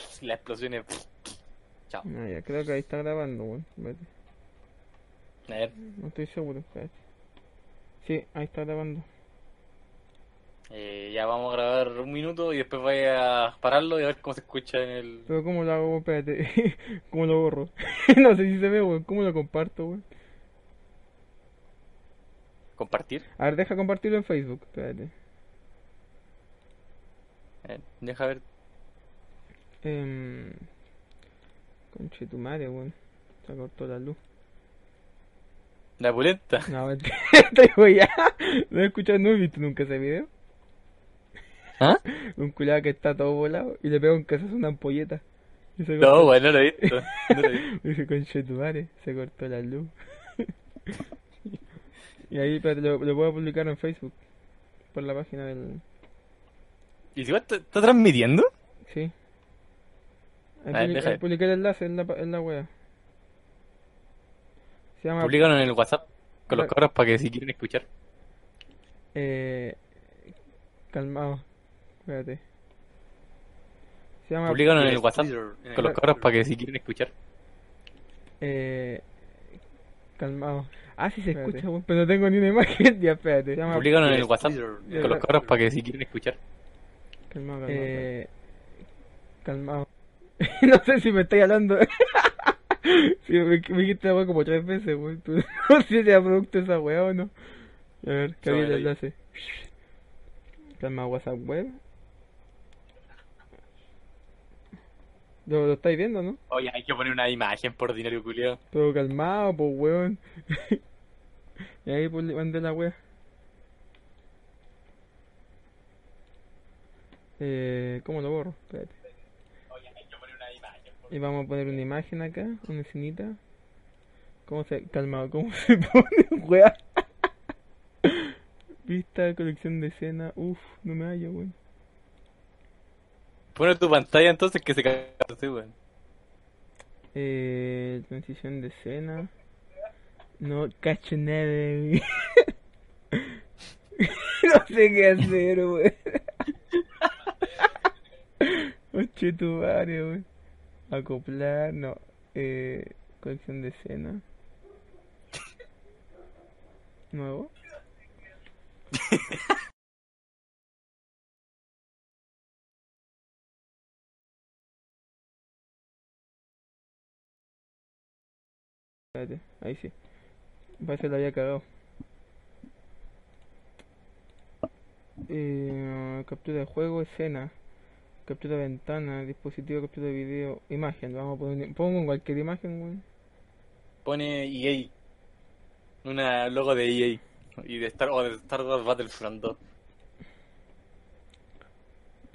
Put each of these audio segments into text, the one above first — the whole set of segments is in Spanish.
La explosión es... Chao. Ah, ya, creo que ahí está grabando, weón. Espérate. A ver, No estoy seguro, espérate. Sí, ahí está grabando. eh, ya vamos a grabar un minuto y después voy a pararlo y a ver cómo se escucha en el... Pero ¿cómo lo hago? Espérate. ¿Cómo lo borro? no sé si se ve, weón. ¿Cómo lo comparto, weón? compartir. A ver, deja compartirlo en Facebook. Espérate. Eh, deja ver. Eh... Conche tu madre, weón. Se cortó la luz. La pulenta. No, estoy weyando. No he escuchado, no he visto nunca ese video. ¿Ah? Un culiado que está todo volado y le pega un casazo a una ampolleta. Y se No, bueno, no lo he visto. No lo he visto. Dice conche tu madre, se cortó la luz. y ahí lo, lo puedo publicar en Facebook. Por la página del. ¿Y si te- está transmitiendo? Sí. Ahí, A ver, publi- deja ahí ver. publiqué el enlace en la, pa- en la wea. Se llama. Publicaron en el WhatsApp con los Claro. cabros para que si quieren escuchar. Eh, calmado. Espérate. Se llama. Publicaron en el WhatsApp con los cabros para que si quieren escuchar. Eh, calmado. Ah, sí se escucha, pero no tengo ni una imagen. ya, espérate. Se llama. Publicaron en el WhatsApp con los cabros para que si quieren escuchar. Calmado, calmado. Eh, calmado. no sé si me estáis hablando. sí, me, me dijiste la weá como tres veces, weón. No sé si era producto esa weá o no. A ver, que había el enlace. Calma, WhatsApp web. ¿Lo, lo estáis viendo, no? Oye, hay que poner una imagen por dinero culiado. Todo calmado, pues weón. y ahí pues, le mandé la wea. Eh, ¿Cómo lo borro? Espérate. Oye, hay que poner una imagen por Y vamos a poner una imagen acá, una escenita. ¿Cómo se... Calmado, ¿cómo se pone, wea? Vista, colección de escena. Uf, no me hallo, weón. Pone tu pantalla entonces que se cae weón. Eh, transición de escena. No cacho nada, güey. no sé qué hacer, güey. Oche tu madre, güey. Acoplar, no. Eh, colección de escena. Nuevo. Espérate, ahí sí. Parece que la había cagado. Eh, captura de juego, escena. Captura de ventana, dispositivo, captura de video, imagen. Vamos a poner. Pongo cualquier imagen, weón. Pone EA. Una logo de EA. Y de Star, o de Star Wars Battlefront 2.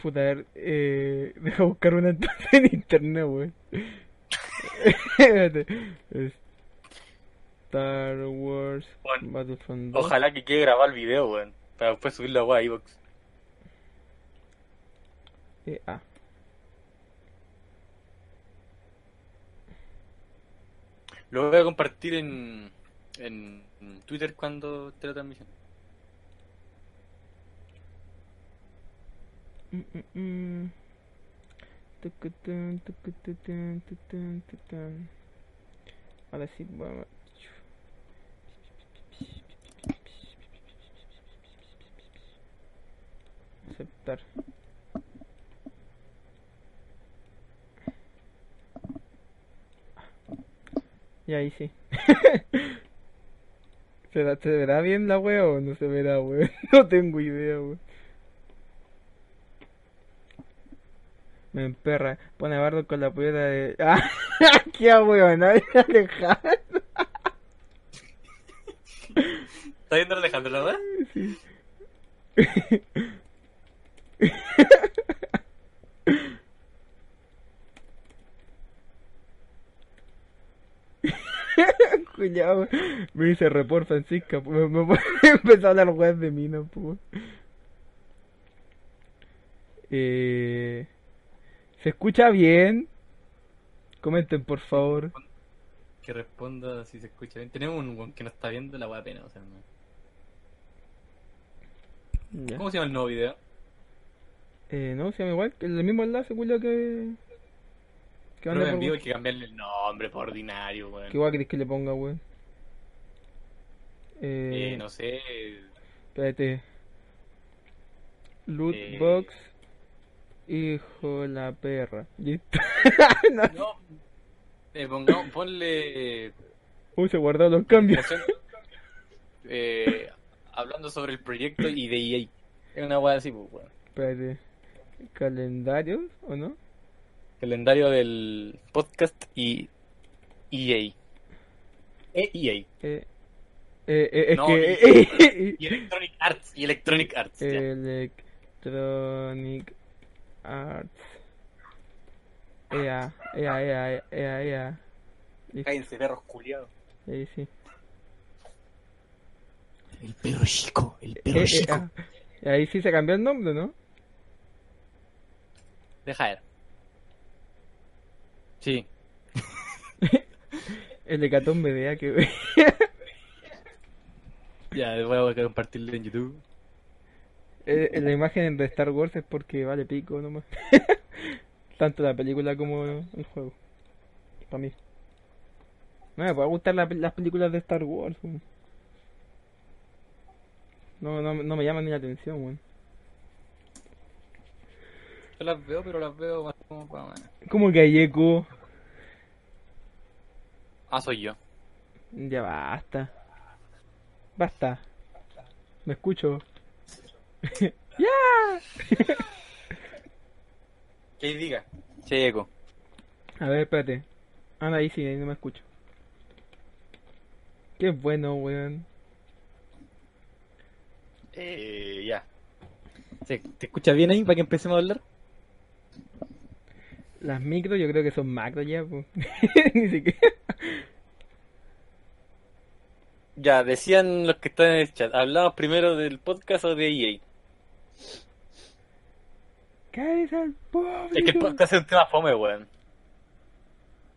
Puta, a ver, eh, deja buscar una en internet. Espérate. Star Wars Battlefront 2. Ojalá que quede grabado el video, weón. Para después subirlo a iVoox. Eh, ah. Lo voy a compartir en, en Twitter cuando esté la transmisión. Mm, mm, mm. Ahora sí, vamos. Aceptar. Y ahí sí. ¿Será- ¿Se verá bien la wea o no se verá, wea? No tengo idea, wea. Me emperra. Pone a Bardo con la pollera de. ¡Ah! ¡Qué weón! Alejandro. ¿Está viendo Alejandro la verdad? Sí. Cuidado, me dice report Francisca, pues, me, me empezó a hablar weas de mí, no, pues. Eh, ¿Se escucha bien? Comenten, por favor. Que responda si se escucha bien. Tenemos un weón que no está viendo la wea pena, o sea, no. ¿Cómo se llama el nuevo video? Eh, no, se llama igual, el mismo enlace, culo, que... Que No manda en vivo hay que cambiarle el nombre por ordinario, weón. ¿Qué guay querés que le ponga, weón? Eh, Eh, no sé. Espérate. Loot Eh. Hijo la perra. Listo. No. No. Eh, ponle. Uy, se guardaron los cambios. Eh, hablando sobre el proyecto y de EA. Es una wea así, pues, weón. Espérate. ¿Calendarios o no? Calendario del podcast y EA. E EA. Eh, eh, eh, es No, que. Y Electronic Arts. Y Electronic Arts. ya. Electronic Arts. Ea, ea, ea, ea, ea. Listo, Cállense, perros culiados. ahí sí. El perro chico. El Eh, eh, ah, ahí sí se cambió el nombre, ¿no? Deja ver. Sí. El hecatombe de A que. Ya, voy a compartirlo en YouTube. Eh, la imagen de Star Wars es porque vale pico nomás. Tanto la película como el juego. Para mí. No me puede gustar la- las películas de Star Wars. No, no, no me llaman ni la atención, weón. Yo las veo, pero las veo más como para... ¿Cómo que hay eco? Ah, soy yo. Ya basta. Basta. Me escucho. ¡Ya! Que diga. Che, eco. A ver, espérate. Anda ahí sí, ahí no me escucho. Qué bueno, weón. Eh, ya. ¿Se- ¿Te escuchas bien ahí para que empecemos a hablar? Las micros yo creo que son macro ya, pues. Ni siquiera. Ya, decían los que están en el chat. ¿Hablamos primero del podcast o de EA? ¡Cállate al Es que el público! podcast es un tema fome, weón.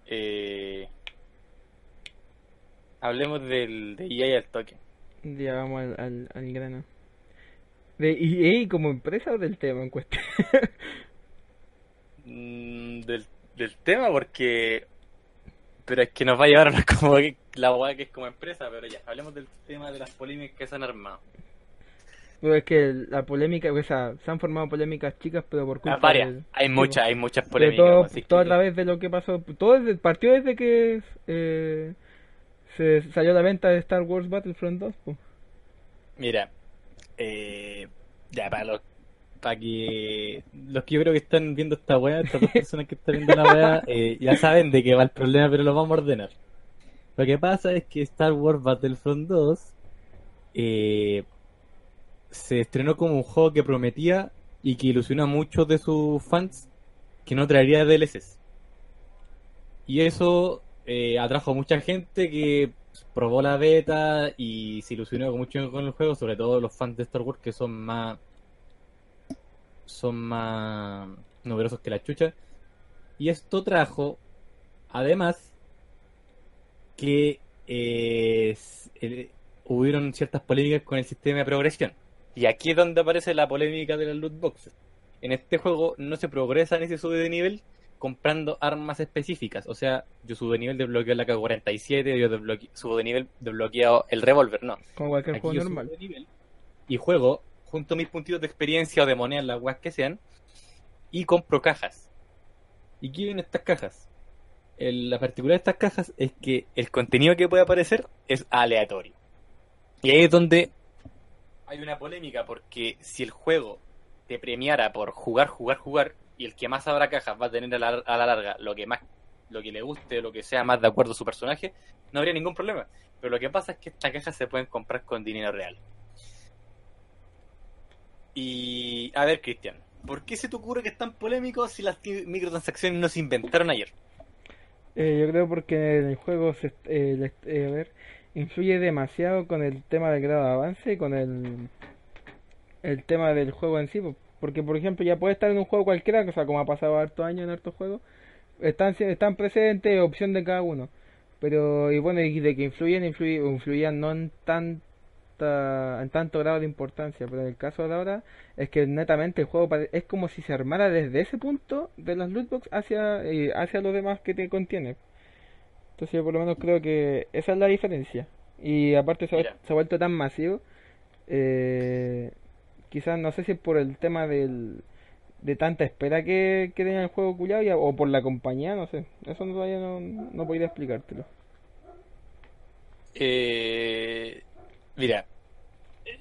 Eh... Hablemos del, de EA al toque. Ya vamos al, al, al grano. ¿De EA como empresa o del tema en cuestión? Mm, del, del tema porque... Pero es que nos va a llevar a una como la weá que es como empresa, pero ya, hablemos del tema de las polémicas que se han armado. Pero es que la polémica, o sea, se han formado polémicas chicas, pero por culpa Ah, varias, del- hay muchas, hay muchas polémicas. todo, así todo a través de lo que pasó. Todo desde, partió desde que eh, se salió a la venta de Star Wars Battlefront 2. pues. Mira, eh, ya para los para que los que yo creo que están viendo esta weá, estas dos personas que están viendo la weá, eh, ya saben de qué va el problema, pero lo vamos a ordenar. Lo que pasa es que Star Wars Battlefront 2 eh, se estrenó como un juego que prometía y que ilusionó a muchos de sus fans que no traería DLCs. Y eso eh, atrajo a mucha gente que probó la beta y se ilusionó mucho con el juego, sobre todo los fans de Star Wars que son más son más numerosos que la chucha. Y esto trajo, además, que eh, el- hubieron ciertas polémicas con el sistema de progresión. Y aquí es donde aparece la polémica de las loot boxes. En este juego no se progresa ni se sube de nivel comprando armas específicas. O sea, yo subo de nivel desbloqueo la K-47, yo subo de nivel desbloqueado el revólver, no. Como cualquier Aquí juego subo normal. de nivel y juego junto a mis puntitos de experiencia o de monedas, las weas que sean, y compro cajas. ¿Y qué vienen estas cajas? El- la particularidad de estas cajas es que el contenido que puede aparecer es aleatorio. Y ahí es donde hay una polémica, porque si el juego te premiara por jugar, jugar, jugar, y el que más abra cajas va a tener a la, a la larga lo que más lo que le guste, lo que sea más de acuerdo a su personaje, no habría ningún problema. Pero lo que pasa es que estas cajas se pueden comprar con dinero real. Y a ver, Cristian, ¿por qué se te ocurre que es tan polémico si las microtransacciones no se inventaron ayer? Eh, yo creo porque en el juego se, eh, eh, a ver, influye demasiado con el tema del grado de avance y con el, el tema del juego en sí. Porque, por ejemplo, ya puede estar en un juego cualquiera, o sea, como ha pasado hartos años en hartos juegos, están, están presentes, opción de cada uno. Pero, y bueno, y de que influyen, influían no en tan en tanto grado de importancia, pero en el caso de ahora es que netamente el juego es como si se armara desde ese punto de las lootbox hacia, hacia los demás que te contiene. Entonces yo por lo menos creo que esa es la diferencia. Y aparte se, ha, vuelto tan masivo, eh, quizás no sé si es por el tema del, de tanta espera que, que tenga el juego culiado o por la compañía, no sé. Eso todavía no, no podría explicártelo. Eh, Mira,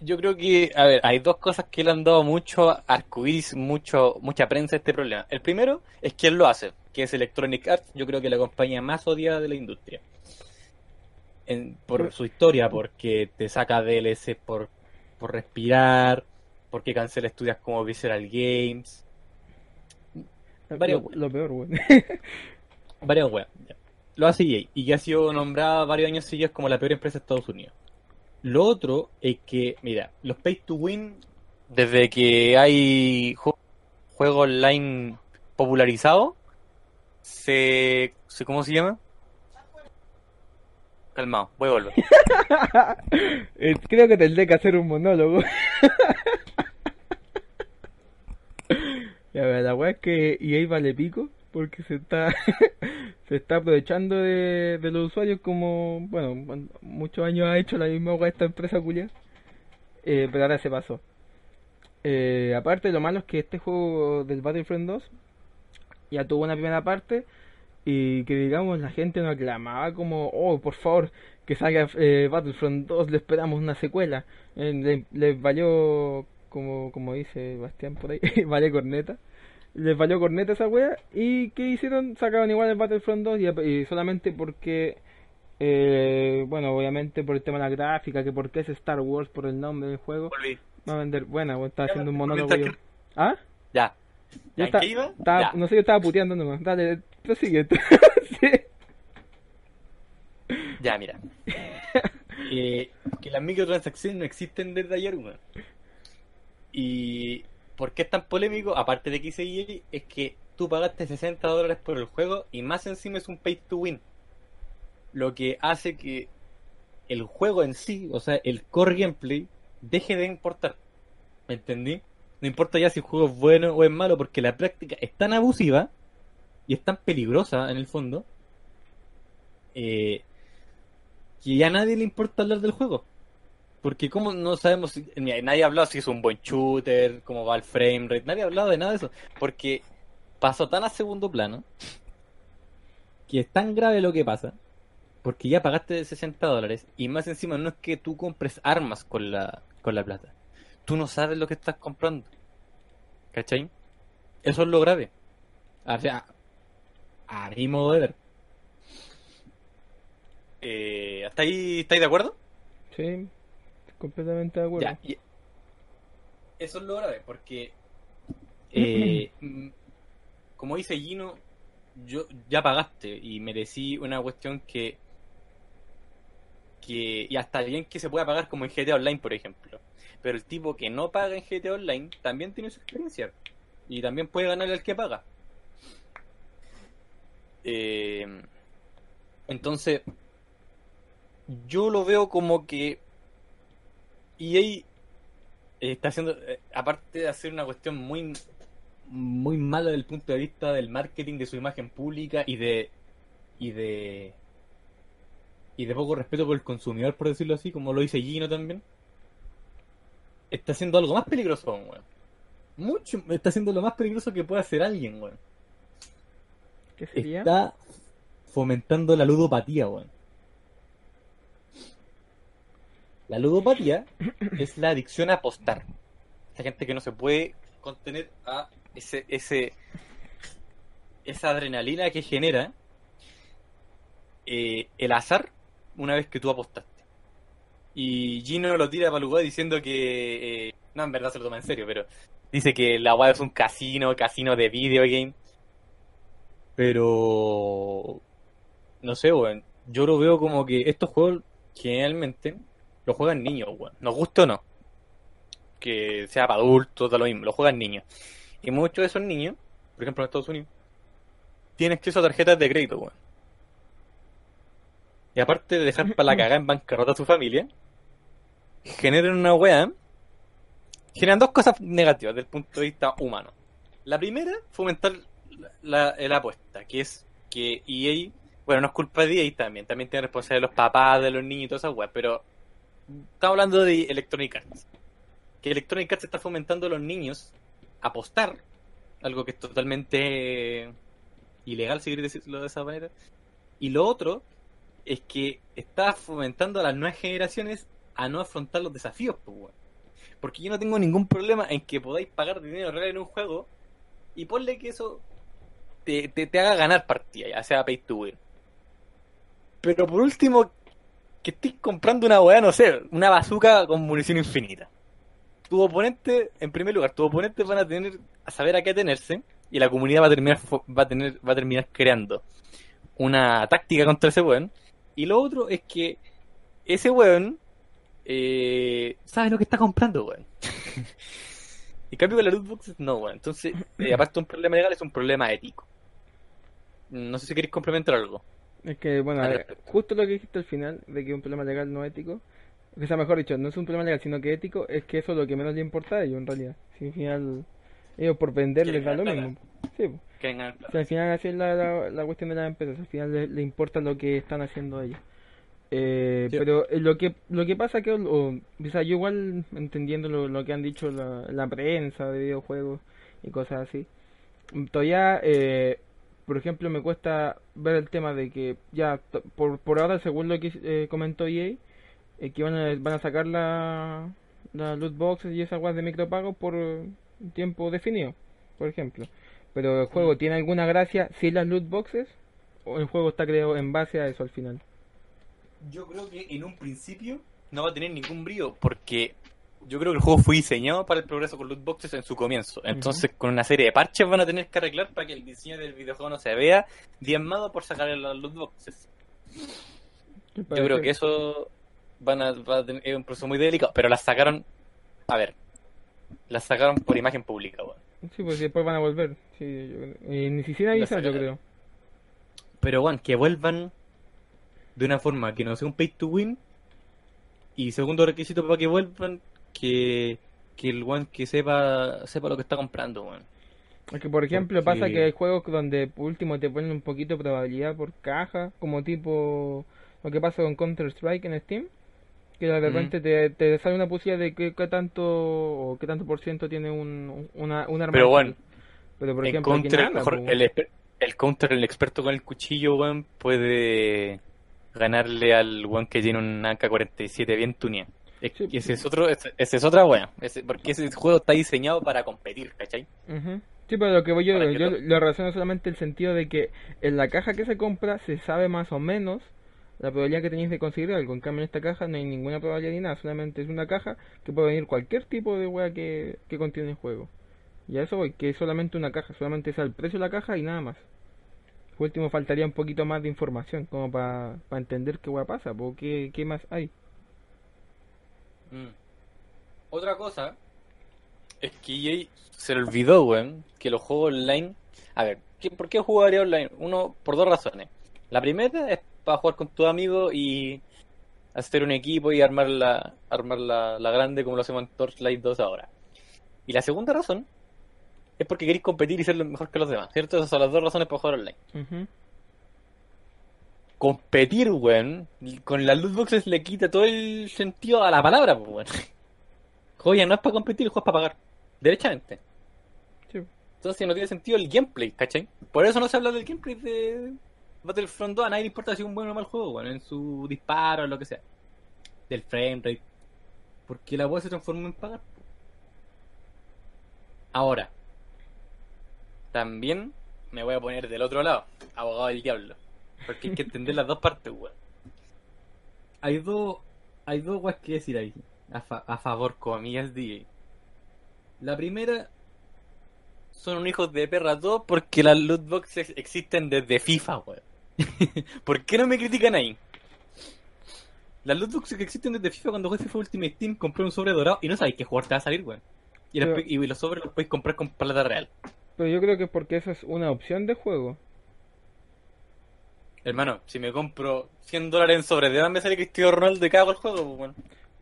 yo creo que, a ver, hay dos cosas que le han dado mucho arcoíris, mucho, mucha prensa a este problema. El primero es quién lo hace, que es Electronic Arts, yo creo que la compañía más odiada de la industria. por su historia, porque te saca DLC por, por respirar, porque cancela estudios como Visceral Games. Lo, peor, güey. Varios weas. Lo hace EA, y que ha sido nombrada varios años seguidos como la peor empresa de Estados Unidos. Lo otro es que, mira, los pay to win, desde que hay juego online popularizado, se, se. ¿Cómo se llama? Calmado, voy a volver. Eh, creo que tendré que hacer un monólogo. la weá es que EA vale pico porque se está se está aprovechando de, los usuarios como, bueno, muchos años ha hecho la misma esta empresa culia, eh, pero ahora se pasó. Eh, aparte, lo malo es que este juego del Battlefront 2 ya tuvo una primera parte y que digamos la gente no aclamaba como, oh, por favor, que salga eh, Battlefront 2, le esperamos una secuela. les le valió, como, como dice Bastián por ahí, vale corneta les valió corneta esa wea. ¿Y qué hicieron? Sacaron igual el Battlefront 2 y, solamente porque, eh, bueno, obviamente por el tema de la gráfica, que porque es Star Wars por el nombre del juego, va a vender. Bueno, está haciendo un monólogo. ¿Ah? Ya. Ya está, iba? No sé, yo estaba puteando nomás. Dale, prosigue. sí. Ya, mira. eh, que las microtransacciones no existen desde ayer, weón. Y ¿Por qué es tan polémico? Aparte de que hice es que tú pagaste 60 dólares por el juego y más encima es un pay to win. Lo que hace que el juego en sí, o sea, el core gameplay, deje de importar. ¿Me entendí? No importa ya si el juego es bueno o es malo, porque la práctica es tan abusiva y es tan peligrosa en el fondo eh, que ya a nadie le importa hablar del juego. Porque como no sabemos, si, nadie ha hablado si es un buen shooter, cómo va el frame rate, nadie ha hablado de nada de eso. Porque pasó tan a segundo plano que es tan grave lo que pasa. Porque ya pagaste 60 dólares y más encima no es que tú compres armas con la, con la plata. Tú no sabes lo que estás comprando. ¿Cachai? Eso es lo grave. O sea, a mi modo de ver. Eh, ¿Hasta ahí estáis de acuerdo? Sí, completamente de acuerdo. eso es lo grave, porque eh, mm, como dice Gino, yo ya pagaste y merecí una cuestión que que y hasta bien que se pueda pagar como en GTA Online, por ejemplo. Pero el tipo que no paga en GTA Online también tiene su experiencia y también puede ganar el que paga. Eh, entonces, yo lo veo como que y ahí está haciendo, eh, aparte de hacer una cuestión muy muy mala desde el punto de vista del marketing de su imagen pública y de y de y de poco respeto por el consumidor por decirlo así como lo dice Gino también está haciendo algo más peligroso weón. Mucho está haciendo lo más peligroso que puede hacer alguien weón. ¿Qué sería? está fomentando la ludopatía weón La ludopatía es la adicción a apostar. La gente que no se puede contener a ese, ese, esa adrenalina que genera eh, el azar una vez que tú apostaste. Y Gino lo tira para lugar diciendo que. Eh, no, en verdad se lo toma en serio, pero dice que la web es un casino, casino de video game. Pero. no sé, weón. Yo lo veo como que estos juegos generalmente los juegan niños, weón. Nos gusta o no. Que sea para adultos, da lo mismo, lo juegan niños. Y muchos de esos niños, por ejemplo en Estados Unidos, tienen acceso a tarjetas de crédito, weón. Y aparte de dejar para la cagada en bancarrota a su familia, generan una weá. Generan dos cosas negativas desde el punto de vista humano. La primera, fomentar la, la apuesta, que es que EA, bueno, no es culpa de EA también, también tiene responsabilidad de los papás, de los niños y todas esas weas, pero estamos hablando de Electronic Arts. Que Electronic Arts está fomentando a los niños a apostar, algo que es totalmente ilegal, si quieres decirlo de esa manera. Y lo otro es que está fomentando a las nuevas generaciones a no afrontar los desafíos, pues. Porque yo no tengo ningún problema en que podáis pagar dinero real en un juego y ponle que eso te, te, te haga ganar partida, ya sea pay to win. Pero por último, que estés comprando una weá, no sé, una bazooka con munición infinita. Tu oponente, en primer lugar, tus oponentes van a tener a saber a qué atenerse y la comunidad va a terminar va a tener va a terminar creando una táctica contra ese weón. Y lo otro es que ese weón eh, sabe lo que está comprando, weón. y cambio con la loot boxes, no, weón. Entonces, eh, aparte de un problema legal, es un problema ético. No sé si queréis complementar algo. Es que, bueno, Al eh, justo lo que dijiste al final, de que un problema legal no ético, o sea, mejor dicho, no es un problema legal, sino que ético, es que eso es lo que menos le importa a ellos, en realidad. Si al final, ellos por vender les da lo mismo. Sí. Que vengan al final así es la, la, la cuestión de las empresas, al final le, le importa lo que están haciendo ellos. Eh, Sí. Pero eh, lo que lo que pasa que, o, o sea, yo igual entendiendo lo, lo que han dicho la, la prensa de videojuegos y cosas así, todavía, eh, por ejemplo, me cuesta ver el tema de que ya, por, por ahora, según lo que eh, comentó EA, eh, que van a, van a sacar la, la loot boxes y esas guas de micropago por tiempo definido, por ejemplo. Pero el juego tiene alguna gracia sin las loot boxes o el juego está creado en base a eso al final. Yo creo que en un principio no va a tener ningún brillo porque yo creo que el juego fue diseñado para el progreso con loot boxes en su comienzo. Entonces, con una serie de parches van a tener que arreglar para que el diseño del videojuego no se vea diezmado por sacar las loot boxes. Yo creo que eso van a, va a tener, es un proceso muy delicado, pero las sacaron, a ver, las sacaron por imagen pública, weón. Sí, pues después van a volver. Sí, yo. Y ni siquiera La avisan, yo creo. Pero, weón, que vuelvan de una forma que no sea un pay to win. Y segundo requisito para que vuelvan, que, que el weón que sepa, sepa lo que está comprando, weón. Es que, por ejemplo, Porque- pasa que hay juegos donde por último te ponen un poquito de probabilidad por caja, como tipo lo que pasa con Counter Strike en Steam, que de Mm. repente te, te sale una posibilidad de qué, qué tanto o qué tanto por ciento tiene un, una, un arma. Pero bueno, pero por el ejemplo, aquí counter, nada, mejor, po. el, el counter, el experto con el cuchillo, weón, puede ganarle al weón que tiene un AK-47 bien tuneado. Es, Sí, y ese es otro, ese, ese es otra weón. Ese- porque ese juego está diseñado para competir, ¿cachai? Sí, pero lo que voy yo, yo to- lo relaciono solamente el sentido de que en la caja que se compra se sabe más o menos la probabilidad que tenéis de conseguir algo. En cambio, en esta caja no hay ninguna probabilidad ni nada, solamente es una caja que puede venir cualquier tipo de wea que, que contiene el juego. Y a eso voy, que es solamente una caja, solamente es el precio de la caja y nada más. Por último, faltaría un poquito más de información, como para entender qué wea pasa, porque qué más hay. Mm. Otra cosa es que EA se le olvidó, weón, que los juegos online. A ver, ¿qué- ¿por qué jugaría online? Uno, por dos razones. La primera es para jugar con tus amigos y hacer un equipo y armar la, armar la, la grande como lo hacemos en Torchlight 2 ahora. Y la segunda razón es porque queréis competir y ser lo mejor que los demás, ¿cierto? Esas son las dos razones para jugar online. Ujú. Competir, weón, con las loot boxes le quita todo el sentido a la palabra, pues, weón. Joya, no es para competir, el juego es para pagar. Derechamente. Sí. Entonces no tiene sentido el gameplay, ¿cachai? Por eso no se habla del gameplay de Battlefront 2. A nadie le importa si es un buen o mal juego, weón, en su disparo o lo que sea. Del frame rate. Porque la weá se transformó en pagar. Ahora. También me voy a poner del otro lado, abogado del diablo. Porque hay que entender las dos partes, weón. Hay dos, hay dos weas que decir ahí, a, fa- a favor, comillas, DJ. La primera, son un hijos de perra todos porque las loot boxes existen desde FIFA, weón. ¿Por qué no me critican ahí? Las loot boxes que existen desde FIFA cuando juegas FIFA Ultimate Team compré un sobre dorado y no sabéis qué jugador te va a salir, weón. Y, Pero- los, y los sobres los podéis comprar con plata real. Pero yo creo que es porque eso es una opción de juego. Hermano, si me compro 100 dólares en sobre, ¿de dónde sale Cristiano Ronaldo de cago el juego? Pues, weón?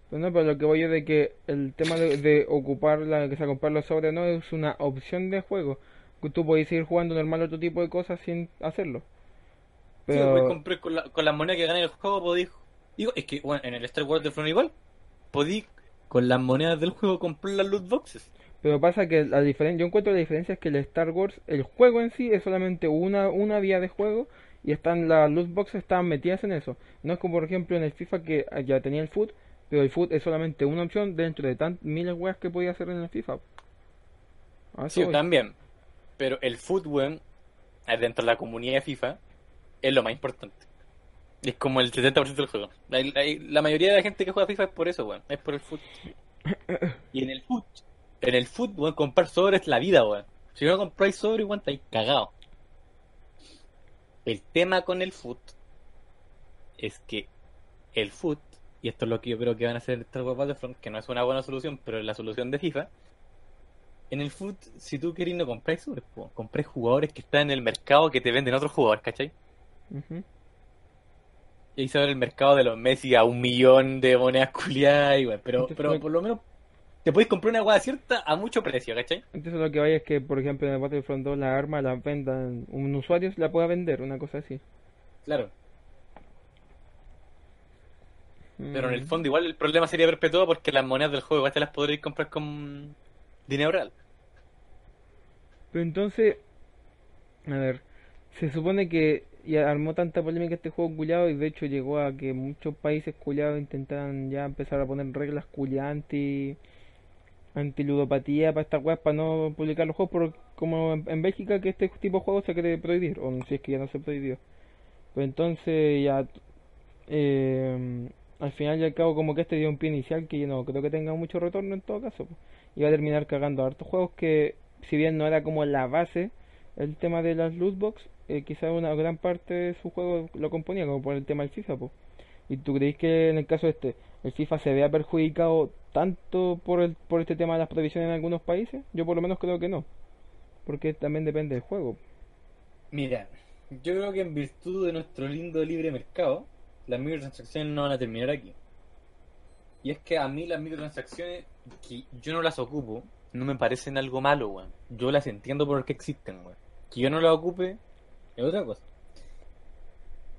Pero no, pero lo que voy yo de que el tema de, de ocupar la que sea comprar los sobres no es una opción de juego. Que tú podés seguir jugando normal otro tipo de cosas sin hacerlo. Sí, Pero podéis comprar con, la, con las monedas que gané el juego, podéis... Digo, es que, bueno, en el Star Wars de Front igual, podéis con las monedas del juego comprar las loot boxes. Pero pasa que la diferencia, yo encuentro la diferencia es que el Star Wars, el juego en sí es solamente una, una vía de juego y están las loot boxes están metidas en eso. No es como por ejemplo en el FIFA que ya tenía el foot, pero el foot es solamente una opción dentro de tan miles weas que podía hacer en el FIFA. A eso Sí, voy. también. Pero el fútbol, eh, dentro de la comunidad de FIFA, es lo más importante. Es como el 70% del juego. La, la- la mayoría de la gente que juega FIFA es por eso, weón. Es por el fútbol. Y en el fútbol, en el fútbol, comprar sobre es la vida, weón. Si no compráis sobre, weón, estáis cagados. El tema con el foot es que el foot, y esto es lo que yo creo que van a hacer Star Wars Battlefront, que no es una buena solución, pero es la solución de FIFA. En el foot, si tú querés no compráis sobre, po, compráis jugadores que están en el mercado que te venden otros jugadores, ¿cachai? Y ahí se abre el mercado de los Messi a un millón de monedas culiadas, y, pero, pero por lo menos te podéis comprar una hueá cierta a mucho precio, ¿cachai? Entonces lo que vaya es que por ejemplo en el Battlefront 2 las armas las vendan, un usuario la pueda vender, una cosa así. Claro. Pero en el Mm. fondo igual el problema sería perpetuado porque las monedas del juego igual te las podréis comprar con dinero real. Pero entonces, a ver, se supone que ya armó tanta polémica este juego culiado y de hecho llegó a que muchos países culiados intentaran ya empezar a poner reglas culiadas anti, antiludopatía para estas weas para no publicar los juegos, por, como en, Bélgica que este tipo de juegos se quiere prohibir, o si es que ya no se prohibió. Pues entonces ya, eh, al final y al cabo como que este dio un pie inicial que yo no creo que tenga mucho retorno en todo caso. pues. Y va a terminar cagando a hartos juegos que si bien no era como la base el tema de las loot box, eh, quizá una gran parte de su juego lo componía, como por el tema del FIFA, po. ¿Y tú creéis que en el caso este, el FIFA se vea perjudicado tanto por el, por este tema de las prohibiciones en algunos países? Yo por lo menos creo que no, porque también depende del juego. Mira, yo creo que en virtud de nuestro lindo libre mercado, las microtransacciones no van a terminar aquí. Y es que a mí las microtransacciones, que yo no las ocupo, no me parecen algo malo, weón. Yo las entiendo por qué existen, weón. Que yo no las ocupe es otra cosa.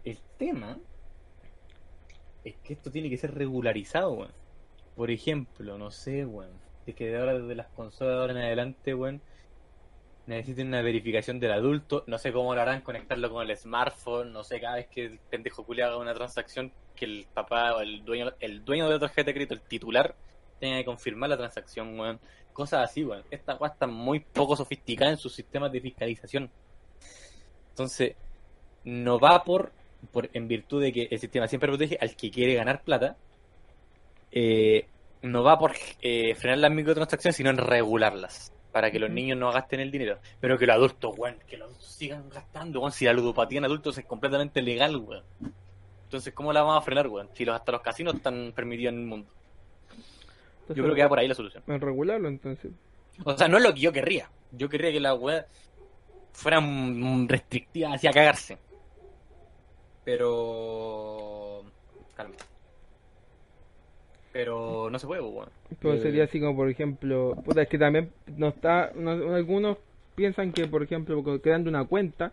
El tema es que esto tiene que ser regularizado, weón. Por ejemplo, no sé, weón. De que de ahora desde las consolas de ahora en adelante, weón, necesiten una verificación del adulto. No sé cómo lo harán, conectarlo con el smartphone. No sé, cada vez que el pendejo culiao haga una transacción, que el papá o el dueño, el dueño de la tarjeta de crédito, el titular, tenga que confirmar la transacción, weón. Cosas así, weón. Esta weá está muy poco sofisticada en sus sistemas de fiscalización. Entonces, no va por, por en virtud de que el sistema siempre protege al que quiere ganar plata. eh, no va por eh, frenar las microtransacciones, sino en regularlas. Para que los niños no gasten el dinero. Pero que los adultos, weón, que los adultos sigan gastando, weón. Si la ludopatía en adultos es completamente legal, weón. Entonces, ¿cómo la vamos a frenar, weón? Si los, hasta los casinos están permitidos en el mundo. Entonces, Yo creo que va por ahí la solución. En regularlo entonces. O sea, no es lo que yo querría. Yo querría que las weas fueran mm, restrictivas hacia cagarse. Pero. Calma. Pero no se puede, pues, weón. Pero Eh, sería así como por ejemplo, puta, es que también no está, no- algunos piensan que por ejemplo creando una cuenta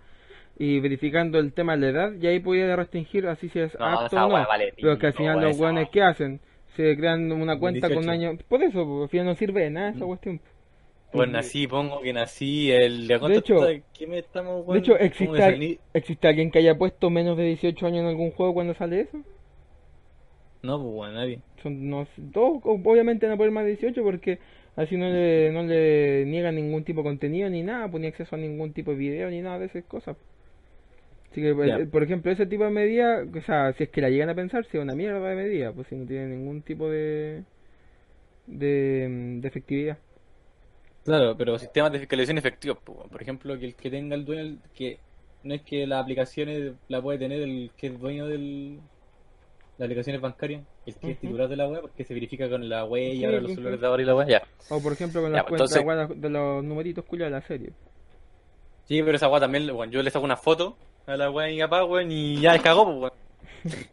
y verificando el tema de la edad, y ahí podría restringir así si es No, apto o no. vale Pero que al final los wea. ¿qué hacen? Se crean una cuenta con un 18. año, por eso, pues, al final no sirve de nada esa Mm. cuestión. Pues nací, pongo que nací el. ¿De, hecho- ¿Qué me estamos, De weón? hecho, ¿Cómo ¿existe, al-? ¿existe alguien que haya puesto menos de 18 años en algún juego cuando sale eso? No, pues, weón, nadie. Son, no, todos obviamente a poner más de 18 porque así no le, no le niegan ningún tipo de contenido ni nada, pues ni acceso a ningún tipo de video ni nada de esas cosas. Así que, Ya. eh, por ejemplo, ese tipo de medida, o sea, si es que la llegan a pensar, si es una mierda de medida, pues si no tiene ningún tipo de, de, mm, de efectividad. Claro, pero sistemas de fiscalización efectivos, pues, por ejemplo, que el que tenga el dueño, que no es que las aplicaciones la puede tener el que es dueño del las aplicaciones bancarias, el que es titular de la web, porque se verifica con la web y ahora los celulares de ahora y la web, ya. O por ejemplo con Ya, las pues, cuentas entonces- de los numeritos culiados de la serie. Sí, pero esa web también, bueno, yo le saco una foto a la web y capaz, weón, y ya cagó, pues, weón.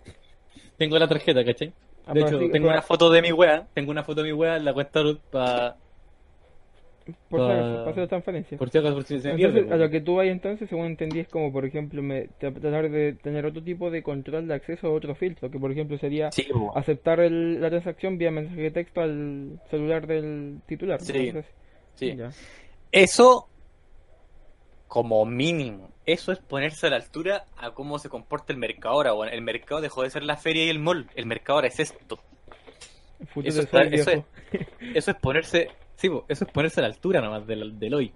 Tengo la tarjeta, ¿cachai? Ah, De hecho, sí, tengo una foto de mi wea, tengo una foto de mi wea en la cuenta root para Por, pa- si acaso, para hacer transferencias. por si acaso por si se pierde. A lo que tú vas entonces, según entendí, es como, por ejemplo, me, tratar de tener otro tipo de control de acceso a otro filtro, que por ejemplo sería Sí, aceptar el- la transacción vía mensaje de texto al celular del titular. Sí, Entonces, sí. ya. Eso, como mínimo, eso es ponerse a la altura a cómo se comporta el mercado ahora. El mercado dejó de ser la feria y el mall. El mercado ahora es esto. Eso, está- es, eso es ponerse, sí, po, eso es ponerse a la altura nomás del, del hoy.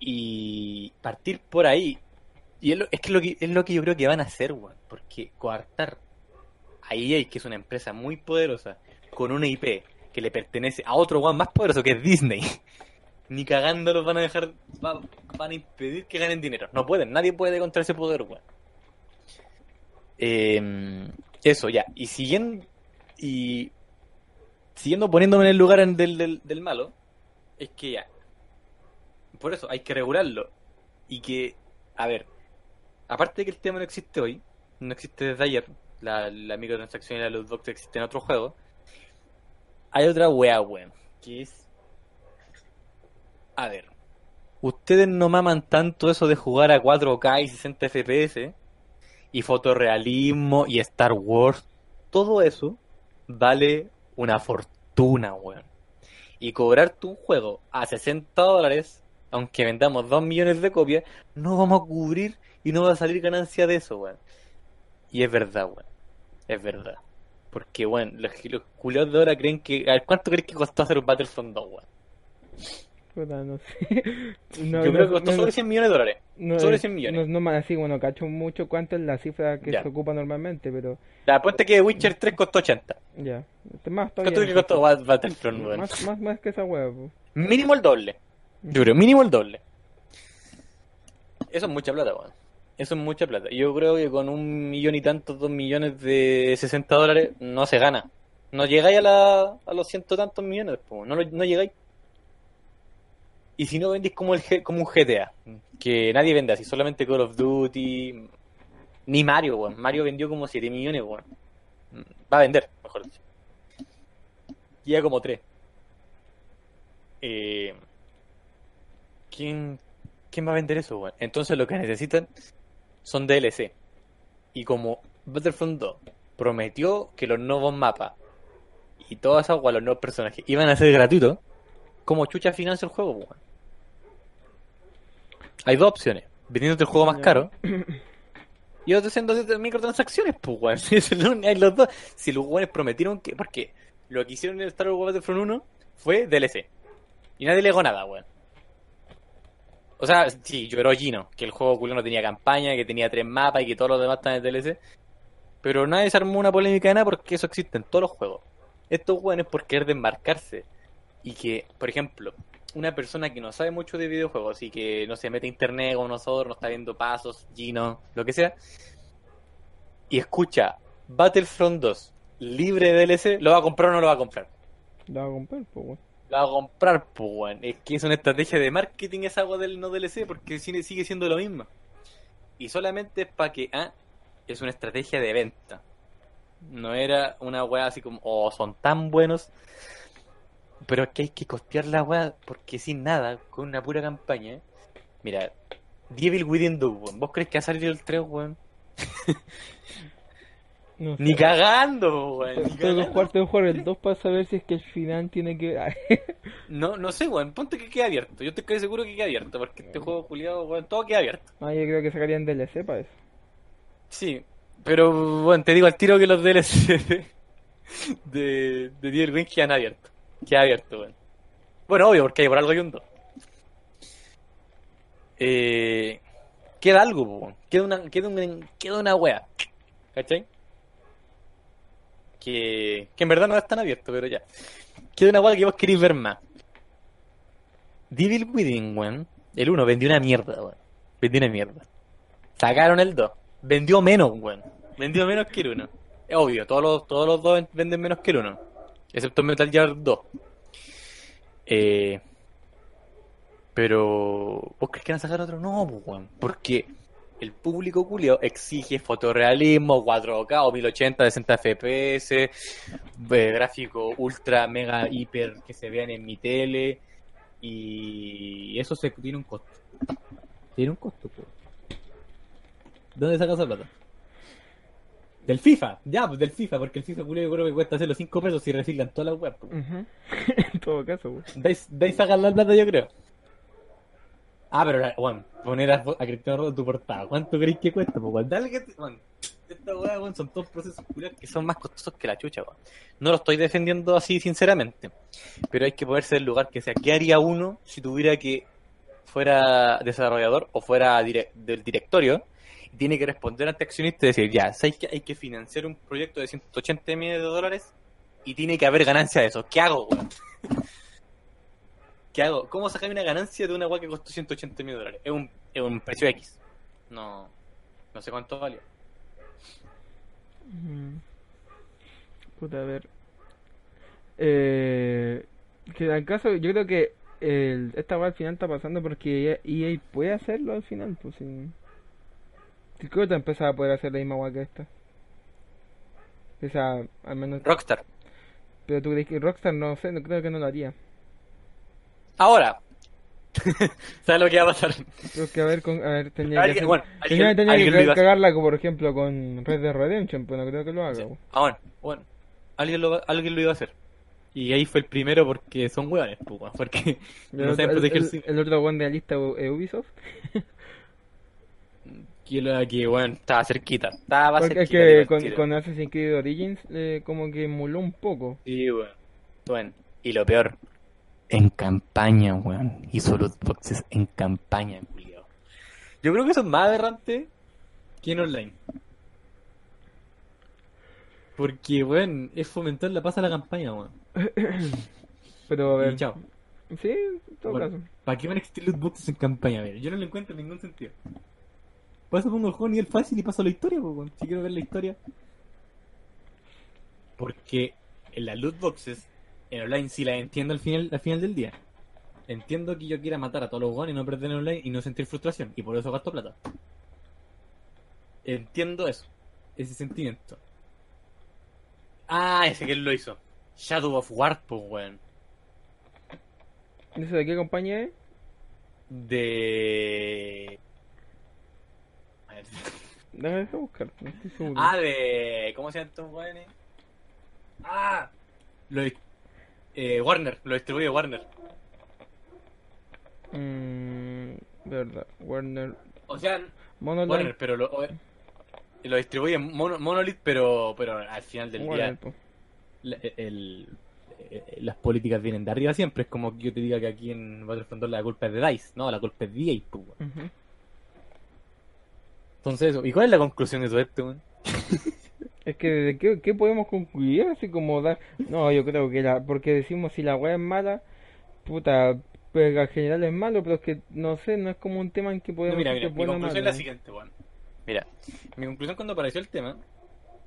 Y partir por ahí. Y es, lo, es que, lo que es lo que yo creo que van a hacer, weón. Porque coartar a EA, que es una empresa muy poderosa, con una IP que le pertenece a otro weón más poderoso que es Disney. Ni cagando los van a dejar, va- van a impedir que ganen dinero. No pueden, nadie puede contra ese poder, weón. Eh, eso, ya. Y siguiendo, y siguiendo poniéndome en el lugar del, del, malo, es que ya. Por eso hay que regularlo. Y que, a ver, aparte de que el tema no existe hoy, no existe desde ayer, la, la microtransacción y la loot box existe en otros juegos, hay otra wea, weón, que es... A ver, ustedes no maman tanto eso de jugar a 4K y 60 FPS, y fotorrealismo y Star Wars, todo eso vale una fortuna, weón. Y cobrarte un juego a 60 dólares, aunque vendamos 2 millones de copias, no vamos a cubrir y no va a salir ganancia de eso, weón. Y es verdad, weón. Es verdad. Porque, weón, los, los de ahora creen que... ¿cuánto crees que costó hacer un Battlefront 2, weón? Puta, no sé. No, Yo creo que costó sobre 100 millones de dólares. sobre es- 100 millones. No, más así, bueno, cacho mucho cuánto es la cifra que Ya. se ocupa normalmente, pero La ponte que Witcher 3 costó 80. ya. Este más ¿Cuánto todavía. crees que costó Bat- Battlefront, weón? Más, más, más que esa hueá. Mínimo el doble. Yo creo, mínimo el doble. Eso es mucha plata, weón. Eso es mucha plata. Yo creo que con un millón y tantos, dos millones de 60 dólares, no se gana. No llegáis a, la, a los ciento tantos millones, po. No, no llegáis. Y si no vendís como, el, como un GTA, que nadie vende así, solamente Call of Duty, ni Mario, weón. Mario vendió como 7 millones, weón. Va a vender, mejor dicho. Llega como 3. Eh, ¿quién, ¿Quién va a vender eso, weón? Entonces lo que necesitan son DLC. Y como Battlefront 2 prometió que los nuevos mapas y todas esas weas, los nuevos personajes iban a ser gratuitos, ¿cómo chucha financia el juego, weón? Hay dos opciones. Vendiéndote el juego más caro y otro haciendo microtransacciones, pues, weón. Hay los dos. Si los weones prometieron que. Porque lo que hicieron en el Star Wars Battlefront 1 fue DLC. Y nadie le legó nada, weón. O sea, sí, lloró Gino, que el juego culo no tenía campaña, que tenía tres mapas y que todos los demás están en DLC. Pero nadie se armó una polémica de nada porque eso existe en todos los juegos. Estos weones por querer desmarcarse. Y que, por ejemplo, una persona que no sabe mucho de videojuegos y que no se mete a internet como nosotros, no está viendo pasos, Gino, lo que sea, y escucha Battlefront 2 libre de DLC, ¿lo va a comprar o no lo va a comprar? La voy a comprar, pues, weón. Lo va a comprar, pues, weón. Es que es una estrategia de marketing esa agua del no DLC porque sigue sigue siendo lo mismo. Y solamente es para que, ah, es una estrategia de venta. No era una weá así como, oh, son tan buenos. Pero es que hay que costear la weá porque sin nada, con una pura campaña. Mira, Devil Within 2, weón. ¿Vos crees que va a salir el 3, weón? No. Ni cagando, weón. Tengo que cagando. jugar, tengo que jugar el 2 para saber si es que el final tiene que. No, no sé, weón. Ponte que queda abierto. Yo estoy casi seguro que queda abierto. Porque este juego, culiado, weón, todo queda abierto. ah, yo creo que sacarían DLC para eso. Sí, pero bueno, te digo al tiro que los DLC de, de, de Devil Wing quedan abiertos. Queda abierto, weón. Bueno, obvio, porque hay por algo hay un 2. Eh, queda algo, weón. Queda una, queda, un, queda una wea. ¿Cachai? Que, que en verdad no es tan abierto, pero ya. Queda una wea que vos queréis ver más. Devil Within, weón. El 1 vendió una mierda, weón. vendió una mierda. Sacaron el 2. Vendió menos, weón. Vendió menos que el 1. Es obvio, todos los, todos los dos venden menos que el 1. Excepto Metal Gear 2. Eh, pero, ¿vos crees que van a sacar otro? No, pues, weón. Porque el público culio exige fotorrealismo, 4K o 1080, 60 FPS, eh, gráfico ultra, mega, hiper que se vean en mi tele. Y eso se tiene un costo. Tiene un costo, pues. ¿Dónde sacas esa plata? Del FIFA, ya, pues del FIFA, porque el FIFA culio yo creo que cuesta hacer los 5 pesos si reciclan todas las web. pues. Ujú. en todo caso, weón. De ahí, sacan la plata, yo creo. Ah, pero, la- bueno, poner a, a Cristiano Ronaldo en tu portada. ¿Cuánto crees que cuesta? Pues, weón? dale que te- esta weá, weón, son todos procesos culiados que son más costosos que la chucha, weón. No lo estoy defendiendo así, sinceramente. Pero hay que ponerse el lugar que sea. ¿Qué haría uno si tuviera que fuera desarrollador o fuera dire- del directorio? Tiene que responder ante accionista y decir, ya, ¿sabes que hay que financiar un proyecto de 180 millones de dólares? Y tiene que haber ganancia de eso. ¿Qué hago? ¿Qué hago? ¿Cómo sacar una ganancia de una agua que costó 180 mil dólares? Es un, es un precio X. No, no sé cuánto vale. Mm. Puta, a ver. Eh, que caso, yo creo que el, esta weá al final está pasando porque EA puede hacerlo al final, pues sin. Si creo que empezaba a poder hacer la misma weá que esta. O sea, al menos. Rockstar. Pero tú crees que Rockstar no sé, no creo que no lo haría. Ahora. ¿Sabes lo que va a pasar? Creo que a ver, con, a ver, tenía que, bueno, tenía, que cagarla, por ejemplo, con Red Dead Redemption, pero no creo que lo haga. Sí. Ah, bueno, bueno. Alguien lo, alguien lo iba a hacer. Y ahí fue el primero porque son hueones, pues, porque El, no otro- saben el- protegerse. el- el otro one de la lista es Ubisoft. Que, lo- que, bueno, estaba cerquita. Estaba Porque es cerquita. que de con, con Assassin's Creed Origins eh, como que emuló un poco. Sí, weón. Bueno, y lo peor, en campaña, weón. Hizo loot boxes en campaña, culiao. Yo creo que eso es más aberrante que en online. Porque, weón, es fomentar la paz a la campaña, weón. Pero a Y ver, chao. sí, en todo Bueno, caso. ¿Para qué van a existir loot boxes en campaña? Mira, yo no le encuentro ningún sentido. Por eso pongo el juego a nivel fácil y paso a la historia, pues, weón. Si quiero ver la historia. Porque en las loot boxes, en online sí las entiendo al final, al final del día. Entiendo que yo quiera matar a todos los guanes y no perder en online y no sentir frustración. Y por eso gasto plata. Entiendo eso. Ese sentimiento. Ah, ese que él lo hizo. Shadow of War, pues, weón. ¿Eso de qué compañía es? De. Déjame buscar, no estoy seguro. Ah, de. ¿Cómo se llaman estos weones? Ah, lo eh, Warner, lo distribuye Warner. Mm, verdad, Warner. O sea, Monolith. Warner, pero lo, lo distribuye Mono- Monolith, pero, pero al final del Warner, día la- el- eh, las políticas vienen de arriba siempre. Es como que yo te diga que aquí en Battlefront 2 la culpa es de DICE, no, la culpa es de EA, pues. Ujú. Entonces, eso. ¿y cuál es la conclusión de todo esto, weón? Es que ¿de qué, qué podemos concluir? Así como dar... No, yo creo que la... Porque decimos si la weá es mala, puta, pues en general es malo, pero es que no sé, no es como un tema en que No, podemos mira, decir mira, es mi conclusión es la malo. siguiente, weón. Mira, mi conclusión cuando apareció el tema,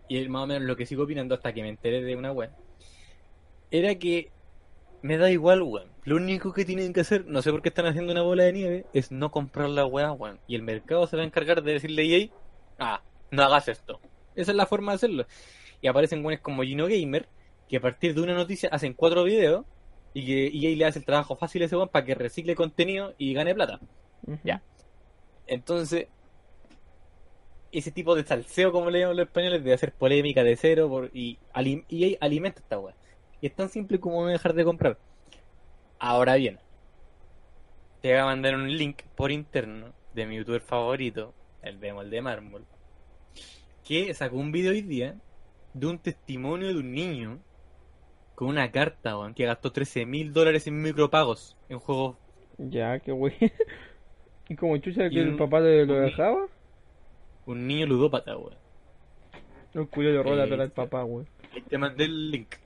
y es más o menos lo que sigo opinando hasta que me enteré de una web, era que me da igual, weón. Lo único que tienen que hacer, no sé por qué están haciendo una bola de nieve, es no comprar la weá, weón. Y el mercado se va a encargar de decirle a EA, ah, no hagas esto. Esa es la forma de hacerlo. Y aparecen weones como Gino Gamer, que a partir de una noticia hacen cuatro videos, y que EA le hace el trabajo fácil a ese weón para que recicle contenido y gane plata. Ya. Entonces, ese tipo de salseo, como le llaman los españoles, de hacer polémica de cero por, y, alim- ahí alimenta esta weá. Y es tan simple como no dejar de comprar. Ahora bien, te voy a mandar un link por interno de mi youtuber favorito, el Bemol de Mármol, que sacó un video hoy día de un testimonio de un niño con una carta, weón, que gastó 13 mil dólares en micropagos en juegos. Ya, qué wey. ¿Y como chucha que el papá le lo dejaba? Un niño ludópata, weón. El culo le rola Eh, para el papá, wey. Ahí te mandé el link.